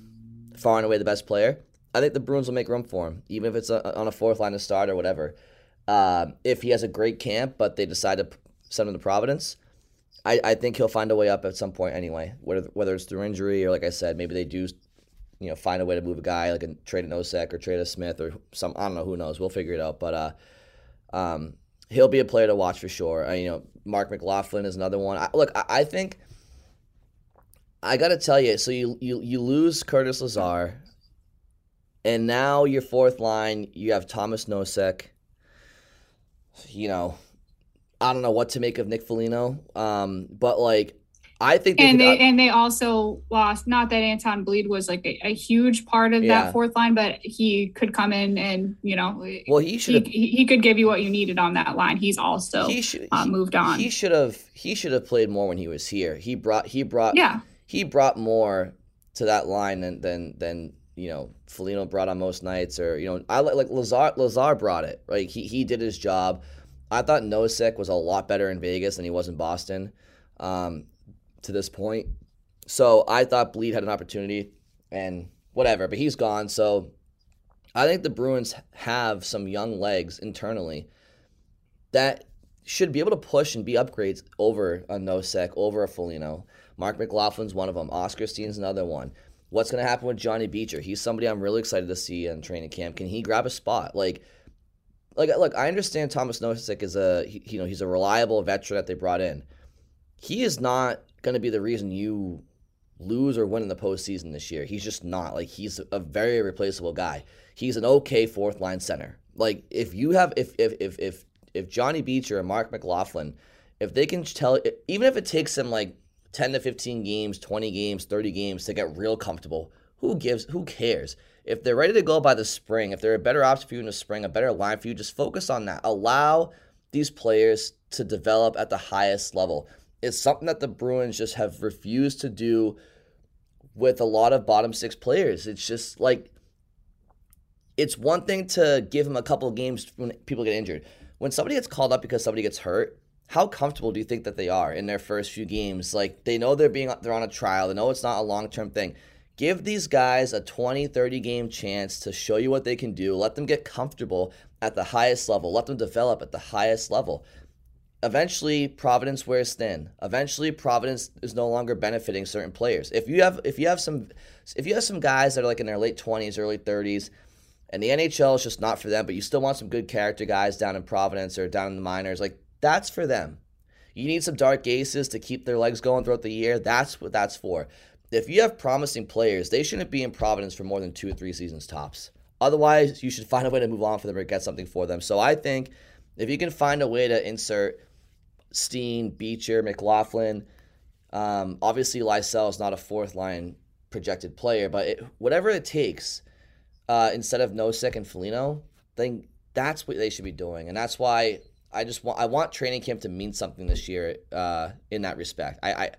far and away the best player, I think the Bruins will make room for him, even if it's a, on a fourth line to start or whatever. Uh, if he has a great camp, but they decide to send him to Providence, I, I think he'll find a way up at some point anyway. Whether whether it's through injury or like I said, maybe they do, you know, find a way to move a guy like a trade a Nosek or trade a Smith or some I don't know who knows. We'll figure it out. But uh, um, he'll be a player to watch for sure. You know, Marc McLaughlin is another one. I, look, I, I think I got to tell you, so you, you you lose Curtis Lazar, and now your fourth line, you have Thomas Nosek. You know, I don't know what to make of Nick Foligno, um, but like I think they and they and they also lost. Not that Anton Blidh was like a, a huge part of yeah. that fourth line, but he could come in and you know, well, he should he, he, could give you what you needed on that line. He's also he should, uh, moved on. He should have he should have played more when he was here. He brought he brought yeah he brought more to that line than than than you know Foligno brought on most nights, or you know I like like Lazar Lazar brought it. Like he he did his job. I thought Nosek was a lot better in Vegas than he was in Boston um, to this point. So I thought Blidh had an opportunity, and whatever, but he's gone. So I think the Bruins have some young legs internally that should be able to push and be upgrades over a Nosek, over a Foligno. Marc McLaughlin's one of them. Oskar Steen's another one. What's going to happen with Johnny Beecher? He's somebody I'm really excited to see in training camp. Can he grab a spot? Like, like look, I understand Thomas Nosek is a he, you know he's a reliable veteran that they brought in. He is not going to be the reason you lose or win in the postseason this year. He's just not. Like he's a very replaceable guy. He's an okay fourth line center. Like if you have if if if if if Johnny Beecher and Marc McLaughlin, if they can tell even if it takes them like 10 to 15 games, 20 games, 30 games to get real comfortable, who gives who cares? If they're ready to go by the spring, if they're a better option for you in the spring, a better line for you, just focus on that. Allow these players to develop at the highest level. It's something that the Bruins just have refused to do with a lot of bottom six players. It's just like it's one thing to give them a couple of games when people get injured. When somebody gets called up because somebody gets hurt, how comfortable do you think that they are in their first few games? Like they know they're being they're on a trial. They know it's not a long-term thing. Give these guys a 20, 30 game chance to show you what they can do. Let them get comfortable at the highest level. Let them develop at the highest level. Eventually, Providence wears thin. Eventually, Providence is no longer benefiting certain players. If you have if you have some if you have some guys that are like in their late 20s, early 30s, and the NHL is just not for them, but you still want some good character guys down in Providence or down in the minors, like that's for them. You need some dark aces to keep their legs going throughout the year. That's what that's for. If you have promising players, they shouldn't be in Providence for more than two or three seasons tops. Otherwise, you should find a way to move on for them or get something for them. So I think if you can find a way to insert Steen, Beecher, McLaughlin, um, obviously Lysell is not a fourth line projected player, but it, whatever it takes, uh, instead of Nosek and Foligno, then that's what they should be doing, and that's why I just want I want training camp to mean something this year uh, in that respect. I, I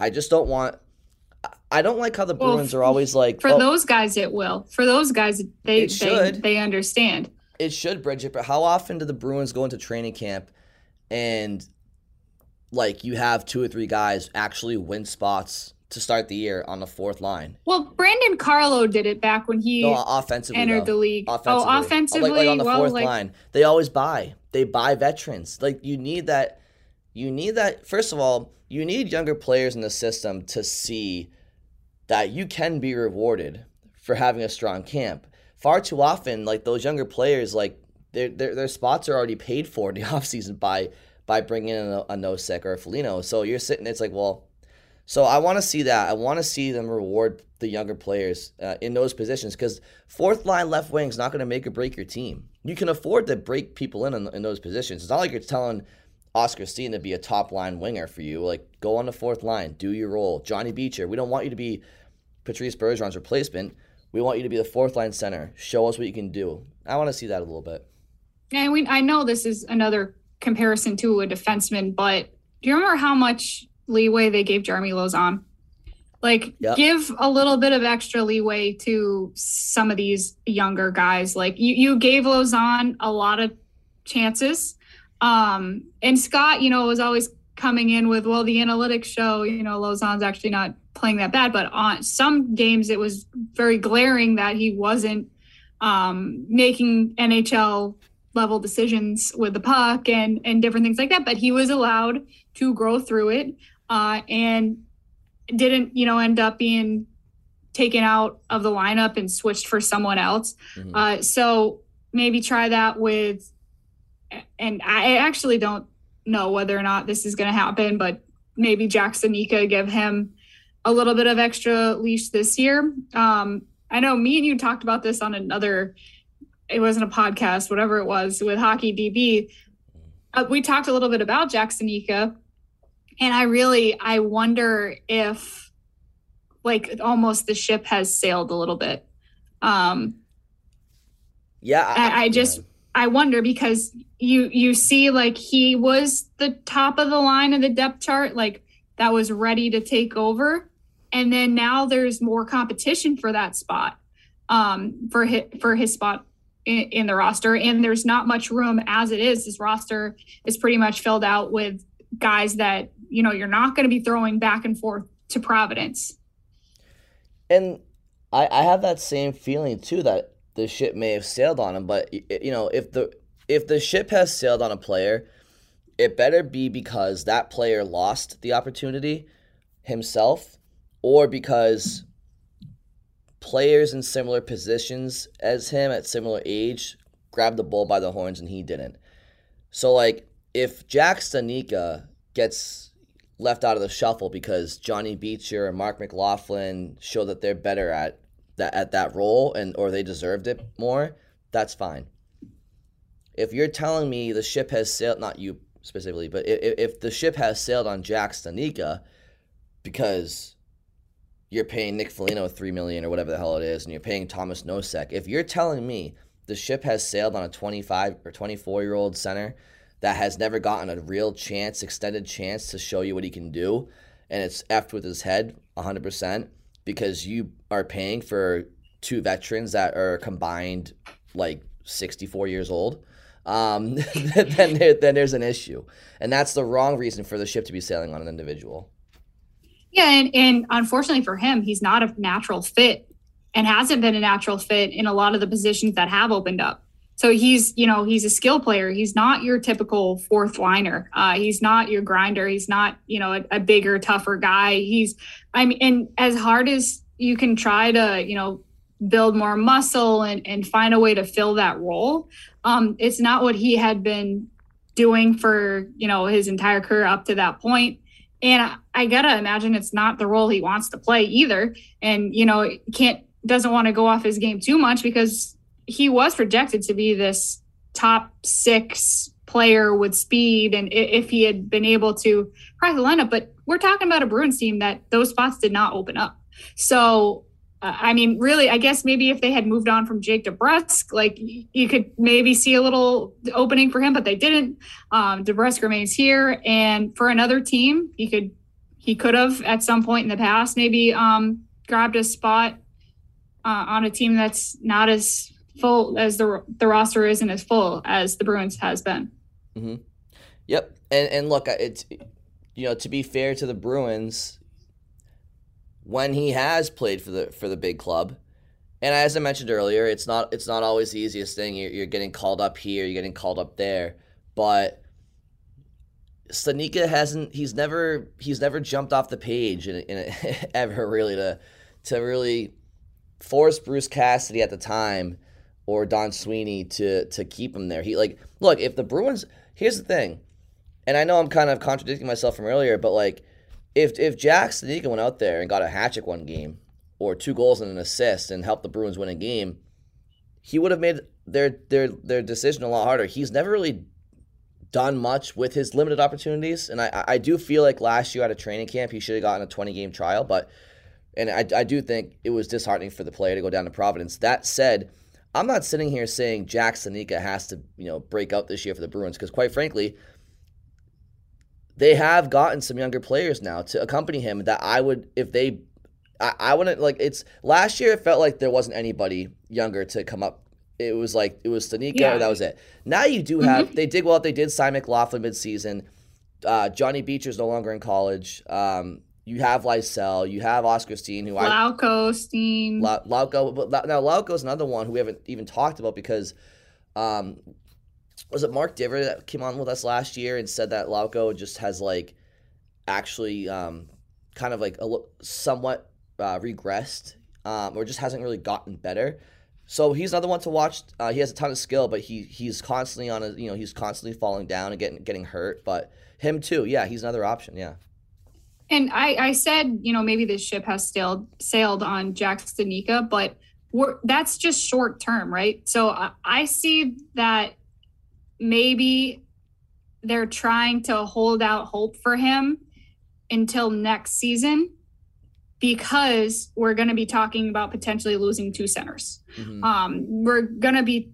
I just don't want I don't like how the well, Bruins are always like for oh, those guys it will. For those guys they they, they understand. It should, Bridgette, but how often do the Bruins go into training camp and like you have two or three guys actually win spots to start the year on the fourth line? Well, Brandon Carlo did it back when he no, offensively entered though. the league. Oh, offensively. Oh, offensively, like, like on the well, fourth like, line, they always buy. They buy veterans. Like you need that. You need that. First of all, you need younger players in the system to see that you can be rewarded for having a strong camp. Far too often, like those younger players, like their their, their spots are already paid for in the offseason by by bringing in a, a Nosek or a Foligno. So you're sitting, it's like, well, so I want to see that. I want to see them reward the younger players uh, in those positions because fourth line left wing is not going to make or break your team. You can afford to break people in, in in those positions. It's not like you're telling Oskar Steen to be a top line winger for you. Like, go on the fourth line, do your role. Johnny Beecher, we don't want you to be Patrice Bergeron's replacement. We want you to be the fourth line center. Show us what you can do. I want to see that a little bit. And we, I know this is another comparison to a defenseman, but do you remember how much leeway they gave Jeremy Lauzon? Like, yep. give a little bit of extra leeway to some of these younger guys. Like, you, you gave Lauzon a lot of chances um, and Scott, you know, was always coming in with, well, the analytics show, you know, Lauzon's actually not playing that bad, but on some games it was very glaring that he wasn't um, making NHL level decisions with the puck and and different things like that. But he was allowed to grow through it uh, and didn't, you know, end up being taken out of the lineup and switched for someone else. Mm-hmm. Uh, so maybe try that with and I actually don't know whether or not this is going to happen, but maybe Jack Studnicka give him a little bit of extra leash this year. Um, I know me and you talked about this on another, it wasn't a podcast, whatever it was with Hockey DB. Uh, we talked a little bit about Jack Studnicka, and I really, I wonder if like almost the ship has sailed a little bit. Um, yeah, I, I, I just, I wonder because you you see like he was the top of the line of the depth chart like that was ready to take over and then now there's more competition for that spot um for his, for his spot in, in the roster and there's not much room as it is this roster is pretty much filled out with guys that you know you're not going to be throwing back and forth to Providence and I, I have that same feeling too that the ship may have sailed on him. But you know, if the if the ship has sailed on a player, it better be because that player lost the opportunity himself, or because players in similar positions as him at similar age grabbed the bull by the horns and he didn't. So like if Jack Studnicka gets left out of the shuffle because Johnny Beecher and Marc McLaughlin show that they're better at that at that role and or they deserved it more, that's fine. If you're telling me the ship has sailed, not you specifically, but if, if the ship has sailed on Jack Studnicka because you're paying Nick Foligno three million or whatever the hell it is, and you're paying Thomas Nosek, if you're telling me the ship has sailed on a 25 or 24 year old center that has never gotten a real chance, extended chance to show you what he can do, and it's effed with his head 100% because you are paying for two veterans that are combined like 64 years old, um, then, there, then there's an issue. And that's the wrong reason for the ship to be sailing on an individual. Yeah, and, and unfortunately for him, he's not a natural fit and hasn't been a natural fit in a lot of the positions that have opened up. So he's, you know, he's a skill player. He's not your typical fourth liner. Uh, he's not your grinder. He's not, you know, a, a, bigger, tougher guy. He's, I mean, and as hard as you can try to, you know, build more muscle and, and find a way to fill that role, um, it's not what he had been doing for, you know, his entire career up to that point. And I, I gotta imagine it's not the role he wants to play either. And, you know, can't, doesn't want to go off his game too much because he was projected to be this top six player with speed and if he had been able to crack the lineup but we're talking about a bruins team that those spots did not open up so i mean really i guess maybe if they had moved on from jake DeBrusk, like you could maybe see a little opening for him but they didn't um DeBrusk remains here and for another team he could he could have at some point in the past maybe um grabbed a spot uh, on a team that's not as full as the the roster isn't as full as the Bruins has been. Mm-hmm. Yep, and and look, it's you know to be fair to the Bruins, when he has played for the for the big club, and as I mentioned earlier, it's not it's not always the easiest thing. You're, you're getting called up here, you're getting called up there, but. Studnicka hasn't. He's never. He's never jumped off the page in, in ever really to, to really force Bruce Cassidy at the time or Don Sweeney to to keep him there. He like look if the Bruins. Here's the thing, and I know I'm kind of contradicting myself from earlier, but like if if Jack Studnicka went out there and got a hat trick one game or two goals and an assist and helped the Bruins win a game, he would have made their their their decision a lot harder. He's never really done much with his limited opportunities, and I I do feel like last year at a training camp he should have gotten a 20 game trial, but and I I do think it was disheartening for the player to go down to Providence. That said I'm not sitting here saying Jack Studnicka has to, you know, break out this year for the Bruins because, quite frankly, they have gotten some younger players now to accompany him that I would, if they, I, I wouldn't like. It's last year. It felt like there wasn't anybody younger to come up. It was like it was Studnicka, yeah. that was it. Now you do have. Mm-hmm. They did well. They did sign McLaughlin midseason. Uh, Johnny Beecher's no longer in college. Um, you have Lysell, you have Oskar Steen, who Lauko I Steen, La, Lauko. But now Lauko's another one who we haven't even talked about because, um, was it Mark Divver that came on with us last year and said that Lauko just has like, actually, um, kind of like a somewhat uh, regressed, um, or just hasn't really gotten better. So he's another one to watch. Uh, he has a ton of skill, but he he's constantly on a you know he's constantly falling down and getting getting hurt. But him too, yeah, he's another option. Yeah. And I, I said, you know, maybe this ship has sailed sailed on Jack Studnicka, but that's just short term, right? So I, I see that maybe they're trying to hold out hope for him until next season because we're going to be talking about potentially losing two centers. Mm-hmm. Um, we're going to be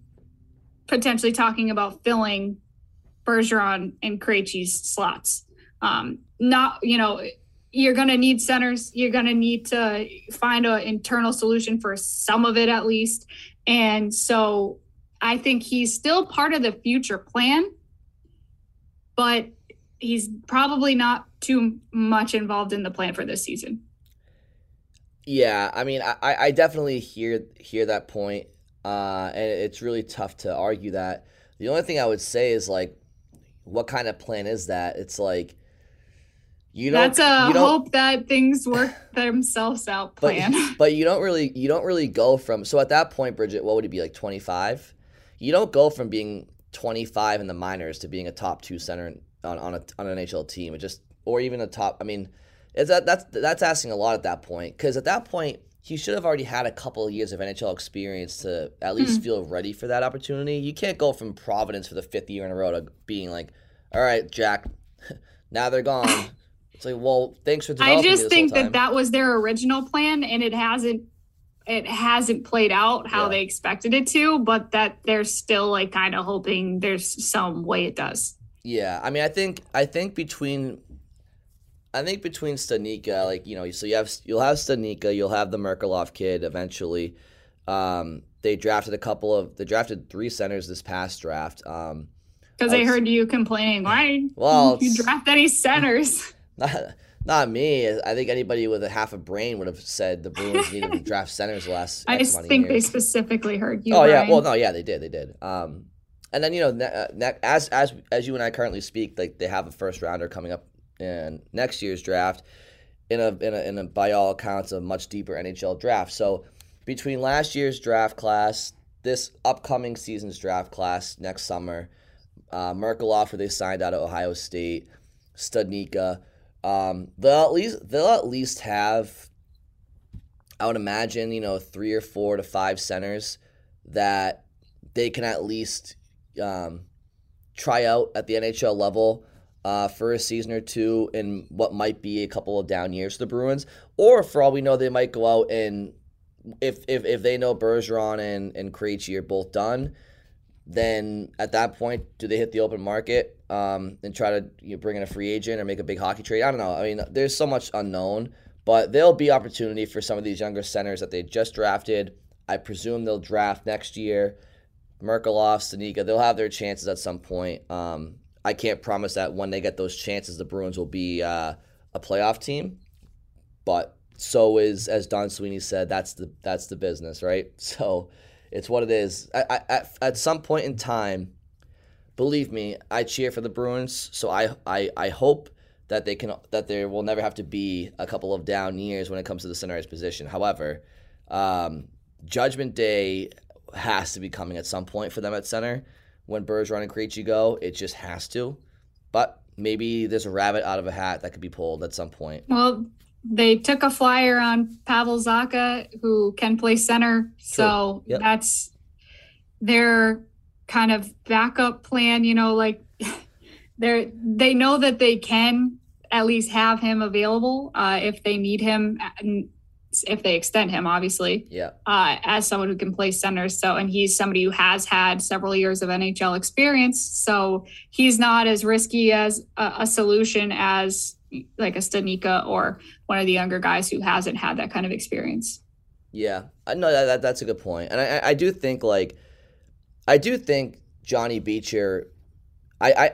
potentially talking about filling Bergeron and Krejci's slots. Um, not, you know, you're going to need centers. You're going to need to find an internal solution for some of it at least. And so I think he's still part of the future plan, but he's probably not too much involved in the plan for this season. Yeah, I mean, I, I definitely hear hear that point, uh, and it's really tough to argue that. The only thing I would say is like, what kind of plan is that? It's like you don't, That's a you don't, hope that things work themselves out plan. But, but you don't really you don't really go from so at that point, Bridgette, what would it be like twenty five? You don't go from being twenty five in the minors to being a top two center on, on a on an NHL team. It just or even a top. I mean, is that that's that's asking a lot at that point because at that point he should have already had a couple of years of NHL experience to at least mm. feel ready for that opportunity. You can't go from Providence for the fifth year in a row to being like, all right, Jack, now they're gone. It's like, well, thanks for. I just think that that was their original plan, and it hasn't. It hasn't played out how yeah. they expected it to, but that they're still like kind of hoping there's some way it does. Yeah, I mean, I think I think between I think between Stanika, like you know, so you have you'll have Studnicka, you'll have the Merkulov kid eventually. Um, they drafted a couple of they drafted three centers this past draft. Um, because I heard you complaining, why well, you draft any centers? Not, me. I think anybody with a half a brain would have said the Bruins needed to draft centers last. I think they specifically heard you. Oh Brian. yeah, well no, yeah they did, they did. Um, and then you know, ne- uh, ne- as as as you and I currently speak, like they have a first rounder coming up in next year's draft, in a in a, in a by all accounts a much deeper NHL draft. So between last year's draft class, this upcoming season's draft class next summer, uh, Merkulov, who they signed out of Ohio State, Studnicka, um, they'll at least they'll at least have. I would imagine you know three or four to five centers that they can at least um, try out at the NHL level uh, for a season or two in what might be a couple of down years for the Bruins, or for all we know, they might go out and if if, if they know Bergeron and and Krejci are both done, then at that point, do they hit the open market um, and try to you know, bring in a free agent or make a big hockey trade? I don't know. I mean, there's so much unknown, but there'll be opportunity for some of these younger centers that they just drafted. I presume they'll draft next year. Merkulov, Studnicka, they'll have their chances at some point. Um, I can't promise that when they get those chances, the Bruins will be uh, a playoff team. But so is, as Don Sweeney said, that's the that's the business, right? So it's what it is. At, at some point in time, believe me, I cheer for the Bruins. So I, I, I hope that they can that there will never have to be a couple of down years when it comes to the center ice position. However, um, Judgment Day has to be coming at some point for them at center. When Bergeron and Krejci go, it just has to. But maybe there's a rabbit out of a hat that could be pulled at some point. Well, they took a flyer on Pavel Zacha, who can play center. True. So yep. that's their kind of backup plan. You know, like they they know that they can at least have him available uh, if they need him if they extend him, obviously. Yeah. Uh, as someone who can play center. So, and he's somebody who has had several years of NHL experience. So he's not as risky as a, a solution as like a stanika or one of the younger guys who hasn't had that kind of experience. Yeah, I know that, that that's a good point, and I I do think like I do think Johnny Beecher. I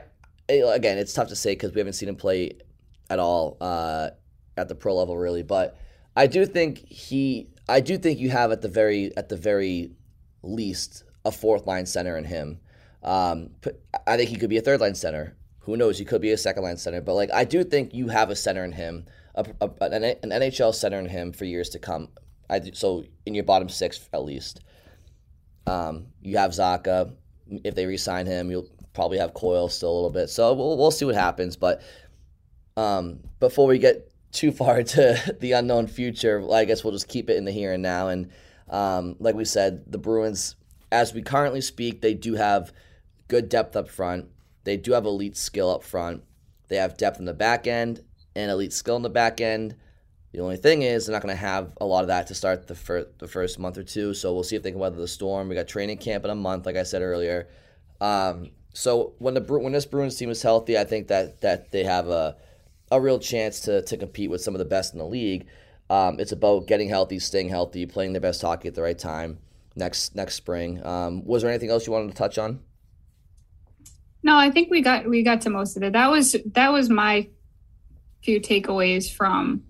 I again, it's tough to say because we haven't seen him play at all uh, at the pro level really, but I do think he. I do think you have at the very at the very least a fourth line center in him. Um, I think he could be a third line center. Who knows? He could be a second line center. But like, I do think you have a center in him, a, a, an, an, NHL center in him for years to come. I so in your bottom six at least. Um, you have Zacha. If they re-sign him, you'll probably have Coyle still a little bit. So we'll we'll see what happens. But um, before we get too far to the unknown future, I guess we'll just keep it in the here and now. And um, like we said, the Bruins, as we currently speak, they do have good depth up front. They do have elite skill up front. They have depth in the back end and elite skill in the back end. The only thing is, they're not going to have a lot of that to start the, fir- the first month or two. So we'll see if they can weather the storm. We got training camp in a month, like I said earlier. Um, so when the when this Bruins team is healthy, I think that that they have a a real chance to, to compete with some of the best in the league. Um, it's about getting healthy, staying healthy, playing their best hockey at the right time next next spring. Um, was there anything else you wanted to touch on? No, I think we got we got to most of it. That was that was my few takeaways from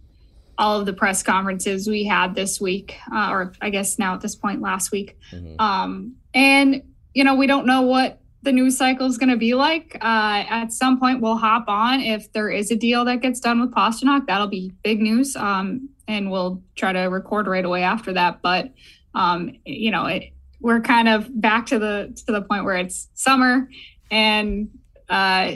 all of the press conferences we had this week, uh, or I guess now at this point last week. Mm-hmm. Um, and you know, we don't know what the news cycle is going to be like. Uh, at some point, we'll hop on if there is a deal that gets done with Pastrnak. That'll be big news, um, and we'll try to record right away after that. But um, you know, it, we're kind of back to the to the point where it's summer, and uh,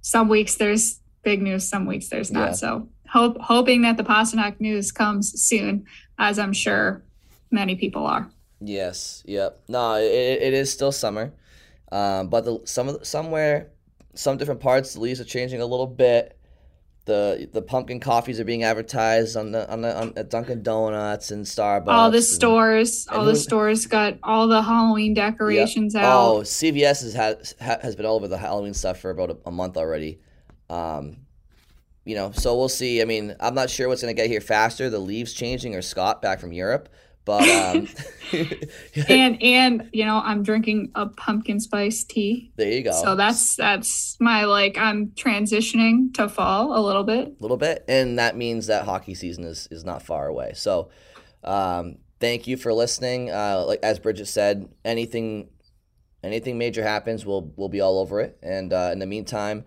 some weeks there's big news, some weeks there's not. Yeah. So hope hoping that the Pastrnak news comes soon, as I'm sure many people are. Yes. Yep. No, it, it is still summer, um, but the, some of the, somewhere, some different parts, the leaves are changing a little bit. The the pumpkin coffees are being advertised on the on the on, at Dunkin' Donuts and Starbucks. all the stores, and all the who- stores got all the Halloween Yep. out. Oh. CVS has has has been all over the Halloween stuff for about a, a month already. Um, you know, so we'll see. I mean, I'm not sure what's gonna get here faster, the leaves changing or Scott back from Europe, but um, and and you know, I'm drinking a pumpkin spice tea. there you go. So that's that's my like I'm transitioning to fall a little bit. a little bit, and that means that hockey season is is not far away. So, um, thank you for listening. Uh, like as Bridgette said, anything anything major happens, we'll we'll be all over it. And uh, in the meantime,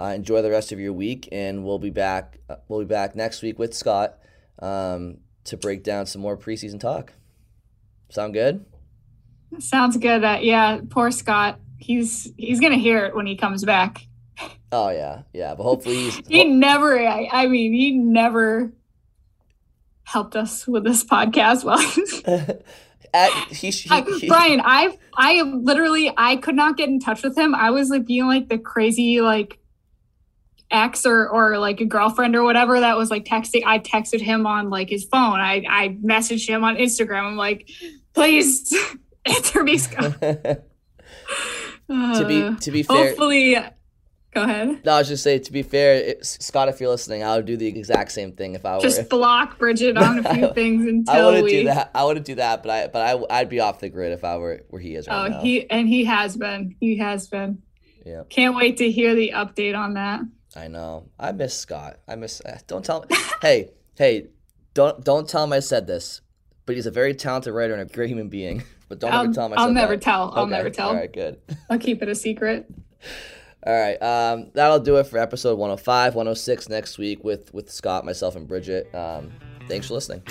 uh, enjoy the rest of your week, and we'll be back. Uh, we'll be back next week with Scott um, to break down some more preseason talk. Sound good? Sounds good. That yeah, poor Scott. He's he's gonna hear it when he comes back. Oh yeah, yeah. But hopefully he's. He never. I, I mean, he never helped us with this podcast. Well, at, he, he, he- Brian, I I literally I could not get in touch with him. I was like being like the crazy like ex or or like a girlfriend or whatever that was like texting. I texted him on like his phone. I I messaged him on Instagram. I'm like, please answer me, Scott. to be Uh, to be fair, hopefully, go ahead. No, I was just say to be fair, it, Scott, if you're listening, I would do the exact same thing if I were. Just block Bridgette on a few things until I wouldn't we. do that. I wouldn't do that, but I but I I'd be off the grid if I were where he is right Oh, now. he and he has been. He has been. Yeah. Can't wait to hear the update on that. I know. I miss Scott. I miss. eh, Don't tell him. hey, hey, don't don't tell him I said this. But he's a very talented writer and a great human being. But don't I'll- ever tell him I I'll said never that. tell. I'll Okay, never tell. All right, good. I'll keep it a secret. All right. Um, that'll do it for episode 105, 106 next week with with Scott, myself, and Bridgette. Um, thanks for listening.